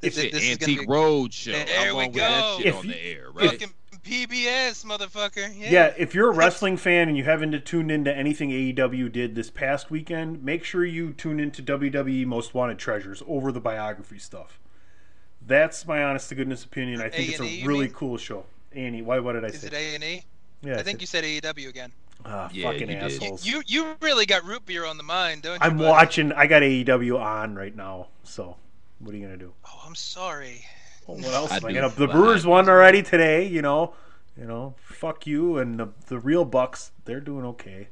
This, Shit, this is Antique be- Road Show. There I'm we on with that go. shit If on you- the air, right? fucking PBS, motherfucker. Yeah. Yeah, if you're a wrestling fan and you haven't tuned into anything AEW did this past weekend, make sure you tune into WWE Most Wanted Treasures over the biography stuff. That's my honest to goodness opinion. I think it's A&E, a really mean? cool show. Annie, why? What did I Is say? it A and E? yeah, I think you said AEW again. Ah, Yeah, fucking you assholes. You you really got root beer on the mind, don't you? I'm buddy? watching. I got AEW on right now. So, what are you gonna do? Oh, I'm sorry. Well, what else? I am I do gonna, the fly. Brewers won already today. You know, you know. Fuck you and the the real Bucks. They're doing okay.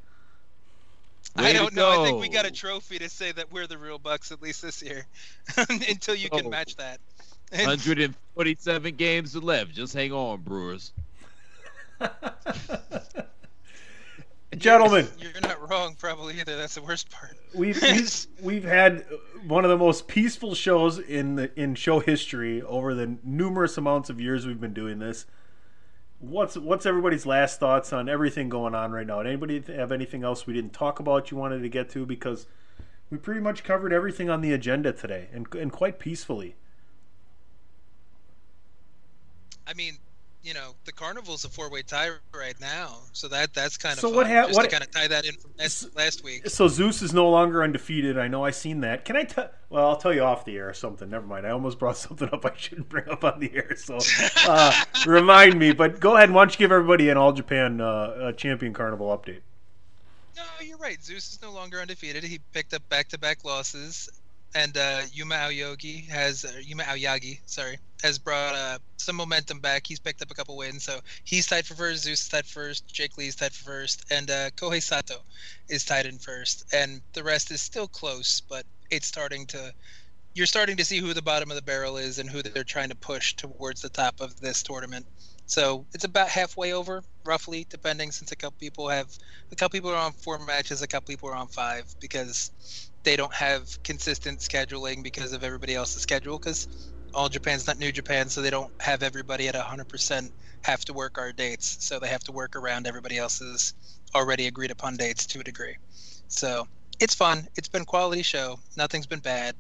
I Way to don't know. I think we got a trophy to say that we're the real Bucks at least this year, until you can Oh. match that. 147 games to left. Just hang on, Brewers. Gentlemen, You're not wrong, probably either. That's the worst part. we've, we've we've had one of the most peaceful shows in the in show history over the numerous amounts of years we've been doing this. What's what's everybody's last thoughts on everything going on right now? Anybody have anything else we didn't talk about you wanted to get to because we pretty much covered everything on the agenda today and and quite peacefully. I mean, you know, the carnival's a four-way tie right now, so that that's kind of So fun, what hap- just what- to kind of tie that in from last, last week. So Zeus is no longer undefeated. I know I seen that. Can I tell? Well, I'll tell you off the air or something. Never mind. I almost brought something up I shouldn't bring up on the air. So uh, remind me. But go ahead. And Why don't you give everybody an All Japan uh, uh, Champion Carnival update? No, you're right. Zeus is no longer undefeated. He picked up back-to-back losses, and uh, Yuma Aoyagi has uh, Yuma Aoyagi, sorry, has brought uh, some momentum back. He's picked up a couple wins, so he's tied for first. Zeus is tied first. Jake Lee's tied for first, and uh, Kohei Sato is tied in first. And the rest is still close, but it's starting to. You're starting to see who the bottom of the barrel is and who they're trying to push towards the top of this tournament. So it's about halfway over, roughly, depending, since a couple people have a couple people are on four matches, a couple people are on five because they don't have consistent scheduling because of everybody else's schedule. Because all Japan's not New Japan, so they don't have everybody at 100% have to work our dates. So they have to work around everybody else's already agreed upon dates to a degree. So it's fun. It's been quality show. Nothing's been bad.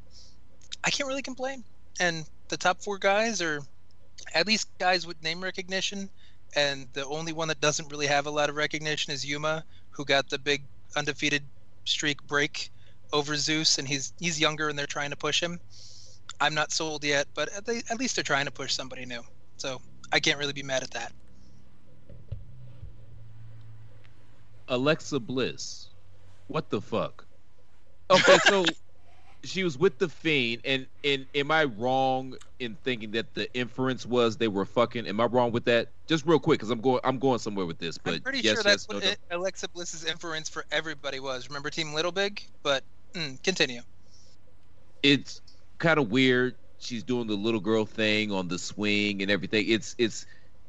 I can't really complain. And the top four guys are at least guys with name recognition. And the only one that doesn't really have a lot of recognition is Yuma, who got the big undefeated streak break over Zeus, and he's he's younger and they're trying to push him. I'm not sold yet, but at, the, at least they're trying to push somebody new. So I can't really be mad at that. Alexa Bliss. What the fuck? Okay, so she was with the Fiend, and and am I wrong in thinking that the inference was they were fucking? Am I wrong with that? Just real quick, because I'm going I'm going somewhere with this. But I'm pretty yes, sure that's yes, what no, it, Alexa Bliss's inference for everybody was. Remember Team Little Big? But mm, continue. it's kind of weird. She's doing the little girl thing on the swing and everything. It's it's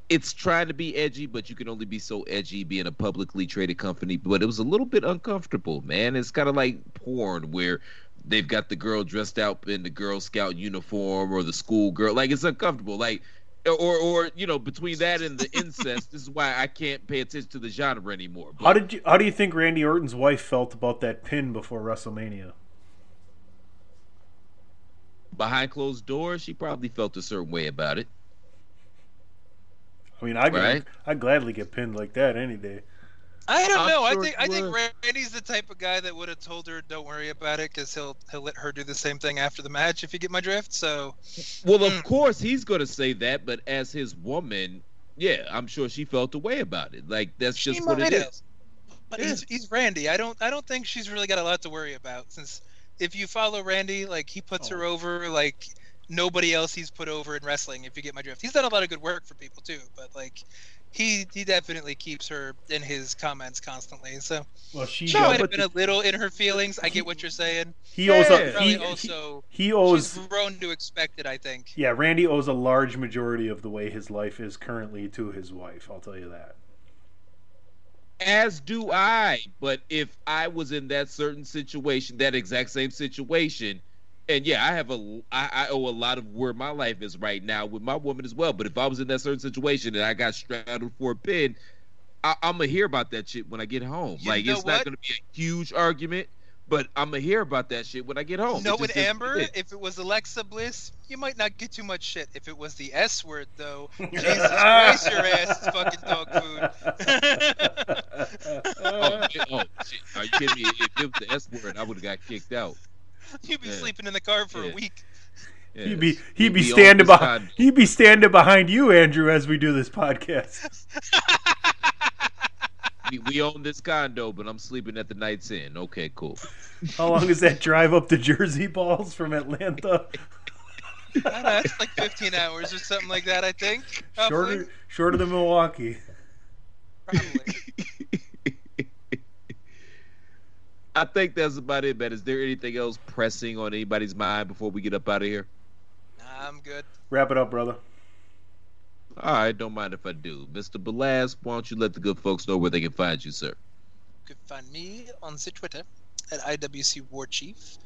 it's trying to be edgy, but you can only be so edgy being a publicly traded company. But it was a little bit uncomfortable, man. It's kind of like porn where they've got the girl dressed out in the Girl Scout uniform or the school girl. Like it's uncomfortable. Like or or you know between that and the incest, this is why I can't pay attention to the genre anymore. But How did you? How do you think Randy Orton's wife felt about that pin before WrestleMania? behind closed doors, she probably felt a certain way about it. I mean, I'd, Right. I'd gladly get pinned like that any day. I don't know. I think I think. Randy's the type of guy that would have told her, "Don't worry about it," because he'll he'll let her do the same thing after the match. If you get my drift. So Well, of Mm. course he's going to say that, but as his woman, yeah, I'm sure she felt a way about it. Like that's she just what it have. is. But Yeah. he's he's Randy. I don't I don't think she's really got a lot to worry about since if you follow Randy, like he puts her Oh. over like nobody else he's put over in wrestling. If you get my drift, he's done a lot of good work for people too. But like he he definitely keeps her in his comments constantly. So Well, she she might have been a little in her feelings. I get what you're saying. he owes Yeah. a, Probably he, he, also he owes she's grown to expect it. I think. yeah Randy owes a large majority of the way his life is currently to his wife. I'll tell you that. As do I. But if I was in that certain situation, that exact same situation, and yeah, I have a, I, I owe a lot of where my life is right now with my woman as well. But if I was in that certain situation and I got straddled for a pin, I, I'm gonna hear about that shit when I get home. You like it's what? not gonna be a huge argument, but I'm gonna hear about that shit when I get home. No, with just is what Amber, it is. if it was Alexa Bliss, you might not get too much shit. If it was the S word, though, Jesus Christ, your ass is fucking dog food. oh, oh, shit. Are you kidding me? If it was the S word, I would have got kicked out. You'd be Yeah. sleeping in the car for Yeah. a week. Yeah. He'd be he'd We'd be on standing this behind con- he'd be standing behind you, Andrew, as we do this podcast. we, we own this condo, but I'm sleeping at the Night's Inn. Okay, cool. How long is that drive up to Jersey Balls from Atlanta? I don't know, it's like 15 hours or something like that, I think. roughly. Shorter shorter than Milwaukee. Probably. I think that's about it, man. Is there anything else pressing on anybody's mind before we get up out of here? Nah, I'm good. Wrap it up, brother. All right, don't mind if I do. Mr. Balaz, why don't you let the good folks know where they can find you, sir? You can find me on the Twitter at IWC War Chief.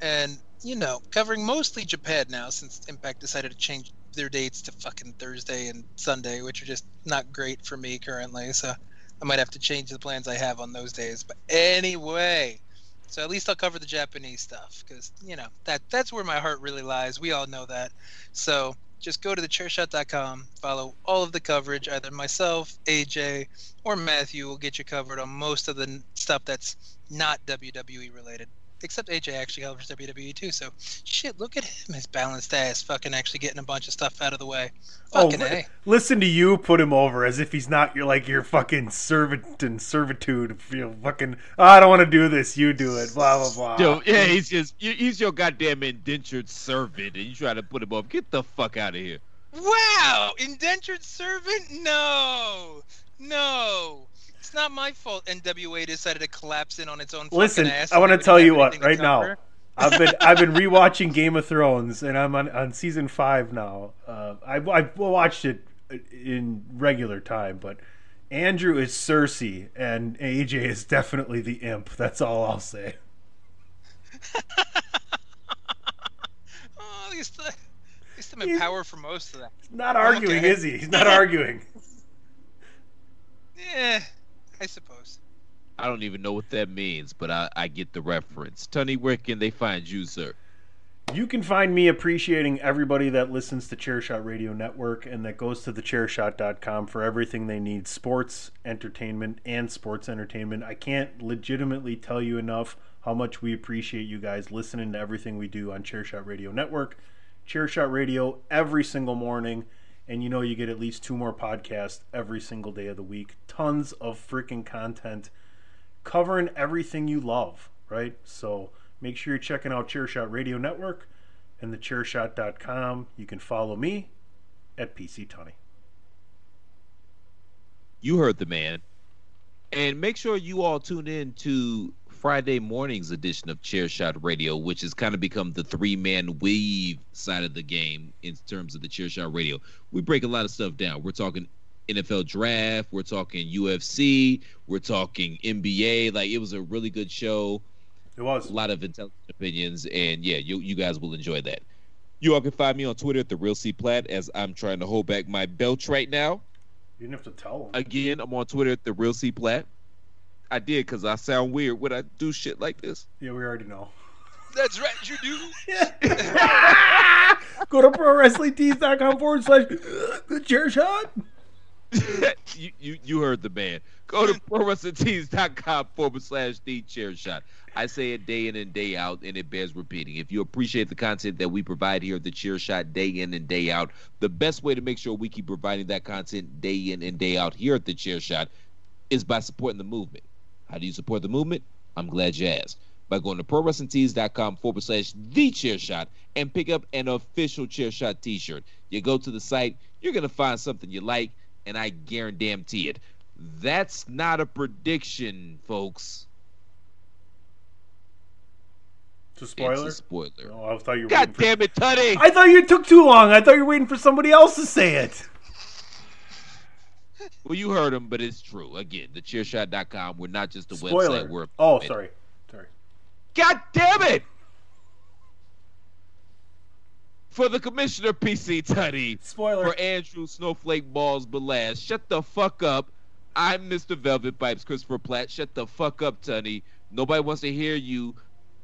And, you know, covering mostly Japan now since Impact decided to change their dates to fucking Thursday and Sunday, which are just not great for me currently. So I might have to change the plans I have on those days. But anyway, so at least I'll cover the Japanese stuff because, you know, that that's where my heart really lies. We all know that. So just go to thechairshot.com, follow all of the coverage. Either myself, AJ, or Matthew will get you covered on most of the stuff that's not WWE related. Except AJ actually covers WWE too, so shit, look at him, his balanced ass, fucking actually getting a bunch of stuff out of the way. Oh, fucking li- A. listen to you put him over as if he's not your like your fucking servant and servitude. You know, fucking. "Oh, I don't want to do this. You do it. Blah blah blah. Yo, yeah, he's just he's your goddamn indentured servant, and you try to put him up. Get the fuck out of here. Wow, indentured servant? No, no, it's not my fault. NWA decided to collapse in on its own. Listen, I want to tell you what right now. I've been I've been rewatching Game of Thrones, and I'm on, on season five now. Uh, I I watched it in regular time, but Andrew is Cersei, and AJ is definitely the imp. That's all I'll say. Oh, least, at least in He's- power for most of that. Not arguing, Okay. is he? He's not arguing. Yeah, I suppose. I don't even know what that means, but I, I get the reference. Tony, where can they find you, sir? You can find me appreciating everybody that listens to Chairshot Radio Network and that goes to thechairshot.com for everything they need sports, entertainment, and sports entertainment. I can't legitimately tell you enough how much we appreciate you guys listening to everything we do on Chairshot Radio Network. Chairshot Radio every single morning. And you know, you get at least two more podcasts every single day of the week. Tons of freaking content covering everything you love, right? So make sure you're checking out Chairshot Radio Network and the thechairshot.com. You can follow me at PC Tunney. You heard the man. And make sure you all tune in to Friday morning's edition of Chair Shot Radio, which has kind of become the three man weave side of the game in terms of the Chair Shot Radio. We break a lot of stuff down. We're talking NFL draft, we're talking UFC, we're talking NBA. Like it was a really good show. It was. A lot of intelligent opinions, and yeah, you you guys will enjoy that. You all can find me on Twitter at the Real C Platt as I'm trying to hold back my belch right now. You didn't have to tell them. Again, I'm on Twitter at the Real C Platt. I did because I sound weird when I do shit like this. Yeah, we already know. That's right, you do. Go to prowrestlingtees.com forward slash uh, the chair shot. you, you you heard the man. Go to prowrestlingtees.com forward slash the chair shot. I say it day in and day out, and it bears repeating. If you appreciate the content that we provide here at the chair shot day in and day out, the best way to make sure we keep providing that content day in and day out here at the chair shot is by supporting the movement. How do you support the movement? I'm glad you asked. By going to prowrestlingtees.com forward slash the chair shot and pick up an official chair shot t shirt. You go to the site, you're going to find something you like, and I guarantee it. That's not a prediction, folks. It's a spoiler. It's a spoiler. Oh, I thought you were God for... damn it, Tunney! I thought you took too long. I thought you were waiting for somebody else to say it. Well, you heard him, but it's true. Again, the thechairshot.com. We're not just a Spoiler. website. We're a oh, sorry. Sorry. God damn it! For the commissioner, PC Tunney. Spoiler. For Andrew Snowflake Balls Balaz. Shut the fuck up. I'm Mr. Velvet Pipes, Christopher Platt. Shut the fuck up, Tunney. Nobody wants to hear you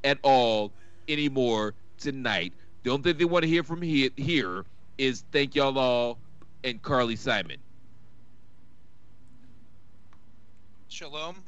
at all anymore tonight. The only thing they want to hear from here, here is thank y'all all and Carly Simon. Shalom.